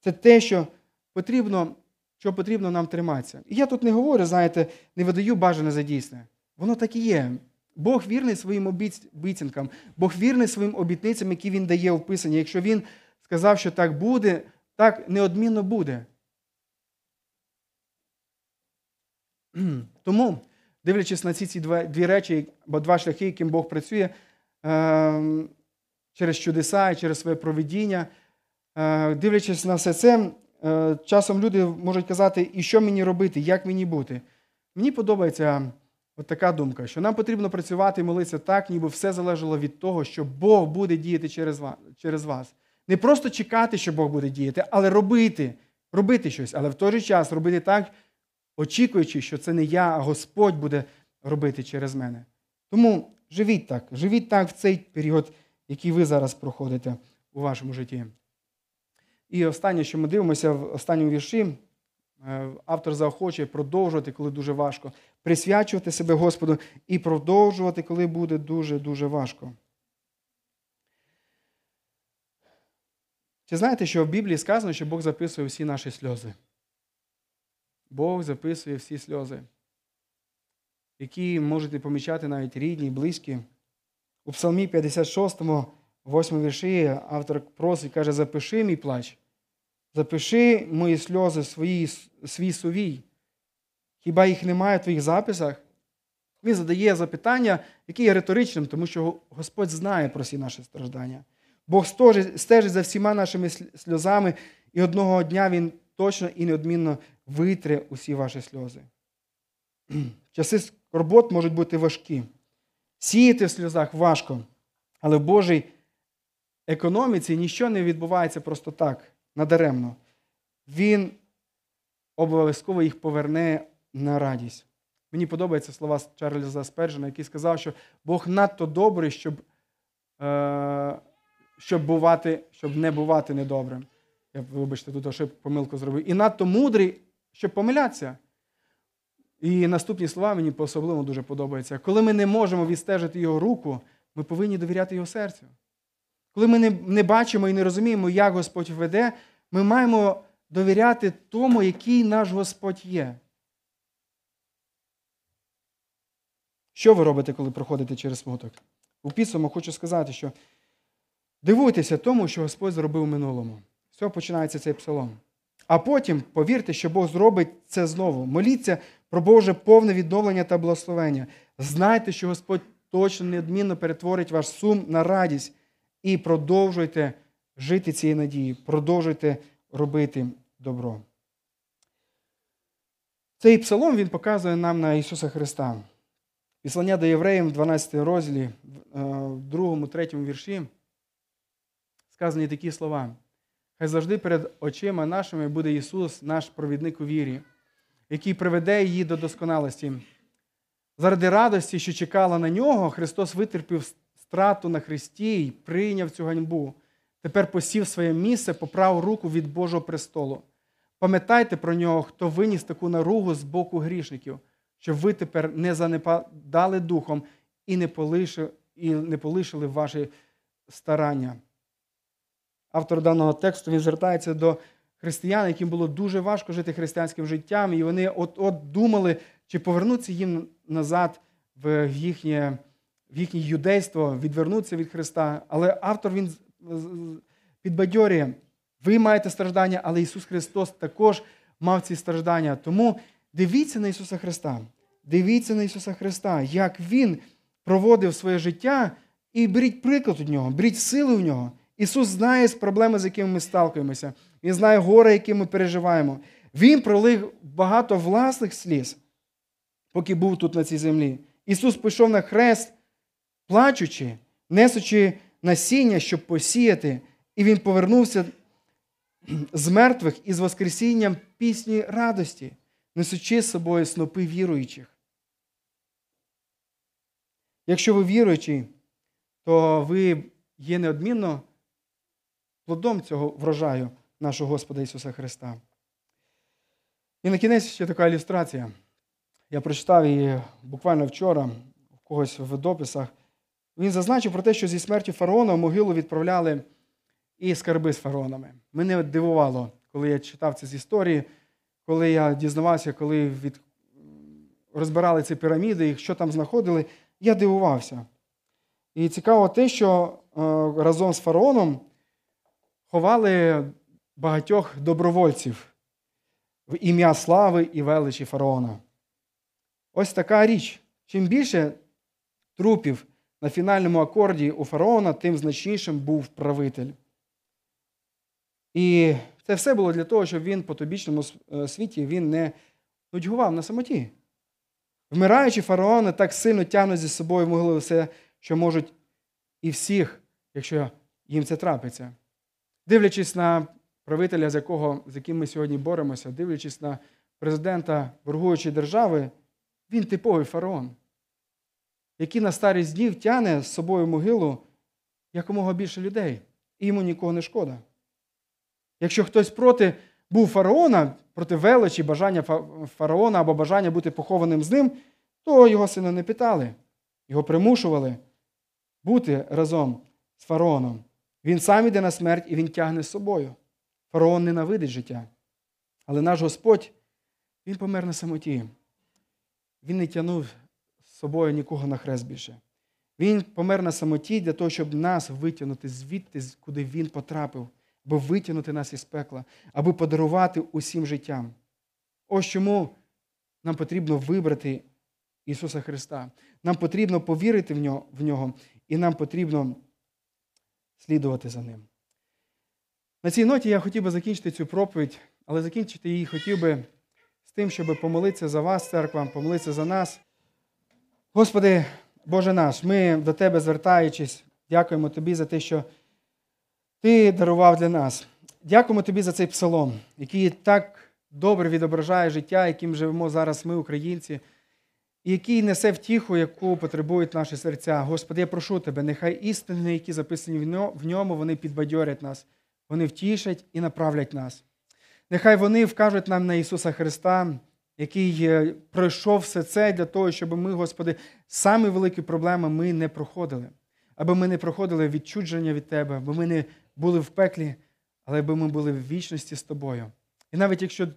Це те, що потрібно, що потрібно нам триматися. І я тут не говорю, знаєте, не видаю бажане за дійсне. Воно так і є. Бог вірний своїм обіцянкам, Бог вірний своїм обітницям, які Він дає в Писанні. Якщо Він сказав, що так буде, так неодмінно буде. Тому, дивлячись на ці ці дві речі, або два шляхи, яким Бог працює ем, через чудеса і через своє проведіння, е, дивлячись на все це, е, часом люди можуть казати, і що мені робити, як мені бути. Мені подобається. От така думка, що нам потрібно працювати і молитися так, ніби все залежало від того, що Бог буде діяти через вас. Не просто чекати, що Бог буде діяти, але робити, робити щось, але в той же час робити так, очікуючи, що це не я, а Господь буде робити через мене. Тому живіть так, живіть так в цей період, який ви зараз проходите у вашому житті. І останнє, що ми дивимося в останньому вірші, Е, автор заохочує продовжувати, коли дуже важко, присвячувати себе Господу і продовжувати, коли буде дуже-дуже важко. Чи знаєте, що в Біблії сказано, що Бог записує всі наші сльози? Бог записує всі сльози, які можете помічати навіть рідні, близькі. У Псалмі 56, 8 вірші автор просить, каже, запиши мій плач. Запиши мої сльози, свої, свій сувій. Хіба їх немає в твоїх записах? Він задає запитання, яке є риторичним, тому що Господь знає про всі наші страждання. Бог стежить за всіма нашими сльозами, і одного дня Він точно і неодмінно витре усі ваші сльози. Часи скорбот можуть бути важкі. Сіяти в сльозах важко, але в Божій економіці нічого не відбувається просто так надаремно. Він обов'язково їх поверне на радість. Мені подобаються слова Чарльза Сперджена, який сказав, що Бог надто добрий, щоб е, щоб, бувати, щоб не бувати недобрим. Я, вибачте, тут ошиб помилку зробив. І надто мудрий, щоб помилятися. І наступні слова мені по-особливо дуже подобаються. Коли ми не можемо відстежити його руку, ми повинні довіряти його серцю. Коли ми не, не бачимо і не розуміємо, як Господь веде, ми маємо довіряти тому, який наш Господь є. Що ви робите, коли проходите через смуток? У підсумку хочу сказати, що дивуйтеся тому, що Господь зробив у минулому. З починається цей псалом. А потім повірте, що Бог зробить це знову. Моліться про Боже повне відновлення та благословення. Знайте, що Господь точно неодмінно перетворить ваш сум на радість і продовжуйте жити цією надією, продовжуйте робити добро. Цей псалом він показує нам на Ісуса Христа. Післання до євреїв в 12 розділі, е, в 2-3 вірші, сказані такі слова. Хай завжди перед очима нашими буде Ісус, наш провідник у вірі, який приведе її до досконалості. Заради радості, що чекала на нього, Христос витерпів страту на Христі і прийняв цю ганьбу. Тепер посів своє місце по праву руку від Божого престолу. Пам'ятайте про нього, хто виніс таку наругу з боку грішників, щоб ви тепер не занепадали духом і не полишили, і не полишили ваші старання. Автор даного тексту він звертається до християн, яким було дуже важко жити християнським життям, і вони от-от думали, чи повернуться їм назад в їхнє в їхнє юдейство, відвернутися від Христа. Але автор він підбадьорює, ви маєте страждання, але Ісус Христос також мав ці страждання. Тому дивіться на Ісуса Христа. Дивіться на Ісуса Христа, як Він проводив своє життя і беріть приклад у нього, беріть сили у нього. Ісус знає проблеми, з якими ми сталкуємося. Він знає горе, які ми переживаємо. Він пролив багато власних сліз, поки був тут на цій землі. Ісус пішов на хрест, плачучи, несучи насіння, щоб посіяти, і він повернувся з мертвих із Воскресінням пісні радості, несучи з собою снопи віруючих. Якщо ви віруючі, то ви є неодмінно плодом цього врожаю нашого Господа Ісуса Христа. І на кінець ще така ілюстрація. Я прочитав її буквально вчора в когось в дописах. Він зазначив про те, що зі смертю фараона в могилу відправляли і скарби з фараонами. Мене дивувало, коли я читав це з історії, коли я дізнавався, коли від... розбирали ці піраміди і що там знаходили, я дивувався. І цікаво те, що е, разом з фараоном ховали багатьох добровольців в ім'я слави і величі фараона. Ось така річ. Чим більше трупів на фінальному акорді у фараона, тим значнішим був правитель. І це все було для того, щоб він по тобічному світі він не нудьгував на самоті. Вмираючи фараони так сильно тягнуть зі собою могли все, що можуть і всіх, якщо їм це трапиться. Дивлячись на правителя, з якого, з яким ми сьогодні боремося, дивлячись на президента воргуючої держави, він типовий фараон, який на старість днів тягне з собою могилу якомога більше людей, і йому нікого не шкода. Якщо хтось проти був фараона, проти величі, бажання фараона або бажання бути похованим з ним, то його сина не питали, його примушували бути разом з фараоном. Він сам іде на смерть і він тягне з собою. Фараон ненавидить життя. Але наш Господь, Він помер на самоті. Він не тягнув з собою нікого на хрест більше. Він помер на самоті для того, щоб нас витягнути звідти, куди він потрапив, аби витягнути нас із пекла, аби подарувати усім життям. Ось чому нам потрібно вибрати Ісуса Христа. Нам потрібно повірити в Нього, і нам потрібно слідувати за Ним. На цій ноті я хотів би закінчити цю проповідь, але закінчити її хотів би з тим, щоб помолитися за вас, церква, помолитися за нас. Господи, Боже наш, ми до Тебе звертаючись, дякуємо Тобі за те, що Ти дарував для нас. Дякуємо Тобі за цей псалом, який так добре відображає життя, яким живемо зараз ми, українці, і який несе втіху, яку потребують наші серця. Господи, я прошу Тебе, нехай істини, які записані в ньому, вони підбадьорять нас, вони втішать і направлять нас. Нехай вони вкажуть нам на Ісуса Христа, який пройшов все це для того, щоб ми, Господи, самі великі проблеми ми не проходили, аби ми не проходили відчудження від Тебе, аби ми не були в пеклі, але аби ми були в вічності з Тобою. І навіть якщо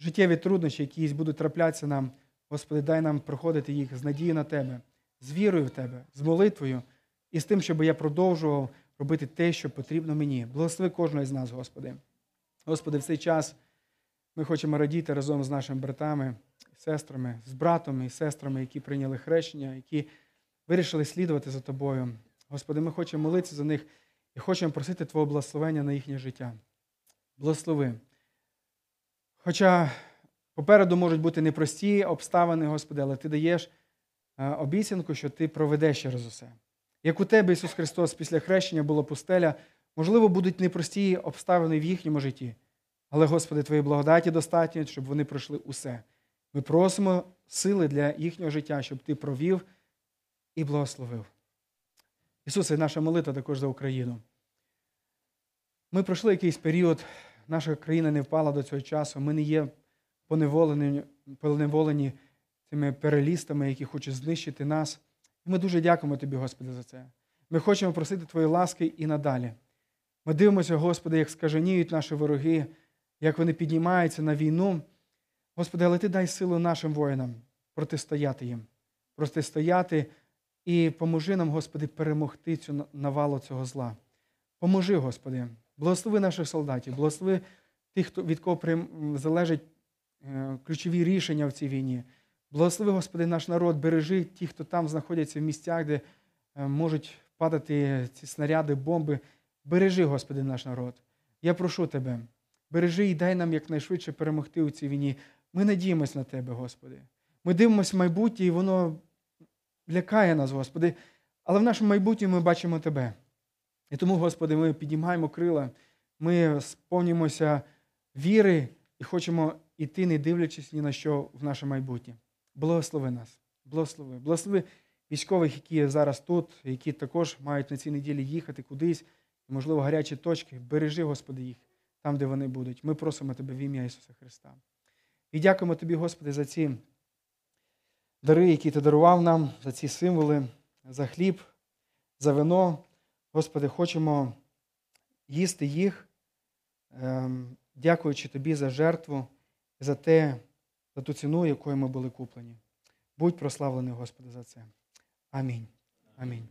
життєві труднощі, якісь будуть траплятися нам, Господи, дай нам проходити їх з надією на Тебе, з вірою в Тебе, з молитвою і з тим, щоб я продовжував робити те, що потрібно мені. Благослови кожного з нас, Господи. Господи, в цей час ми хочемо радіти разом з нашими братами і сестрами, з братами і сестрами, які прийняли хрещення, які вирішили слідувати за Тобою. Господи, ми хочемо молитися за них і хочемо просити Твого благословення на їхнє життя. Благослови. Хоча попереду можуть бути непрості обставини, Господи, але Ти даєш е, обіцянку, що Ти проведеш через усе. Як у Тебе, Ісус Христос, після хрещення була пустеля, можливо, будуть непрості обставини в їхньому житті. Але, Господи, Твої благодаті достатньо, щоб вони пройшли усе. Ми просимо сили для їхнього життя, щоб Ти провів і благословив. Ісусе, наша молитва також за Україну. Ми пройшли якийсь період, наша країна не впала до цього часу. Ми не є поневолені, поневолені цими перелістами, які хочуть знищити нас. І ми дуже дякуємо Тобі, Господи, за це. Ми хочемо просити Твої ласки і надалі. Ми дивимося, Господи, як скаженіють наші вороги, як вони піднімаються на війну. Господи, але Ти дай силу нашим воїнам протистояти їм, протистояти і поможи нам, Господи, перемогти цю навалу цього зла. Поможи, Господи, благослови наших солдатів, благослови тих, від кого залежать е, ключові рішення в цій війні. Благослови, Господи, наш народ, бережи тих, хто там знаходяться в місцях, де е, можуть падати ці снаряди, бомби. Бережи, Господи, наш народ. Я прошу Тебе, бережи і дай нам якнайшвидше перемогти у цій війні. Ми надіємось на Тебе, Господи. Ми дивимося в майбутнє, і воно лякає нас, Господи. Але в нашому майбутньому ми бачимо Тебе. І тому, Господи, ми піднімаємо крила, ми сповнюємося віри і хочемо йти, не дивлячись ні на що в наше майбутнє. Благослови нас, благослови, благослови військових, які зараз тут, які також мають на цій неділі їхати кудись, можливо, гарячі точки. Бережи, Господи, їх там, де вони будуть. Ми просимо Тебе в ім'я Ісуса Христа. І дякуємо Тобі, Господи, за ці дари, які Ти дарував нам, за ці символи, за хліб, за вино. Господи, хочемо їсти їх, ем, дякуючи Тобі за жертву, за те, за ту ціну, якою ми були куплені. Будь прославлений, Господи, за це. Амінь. Амінь.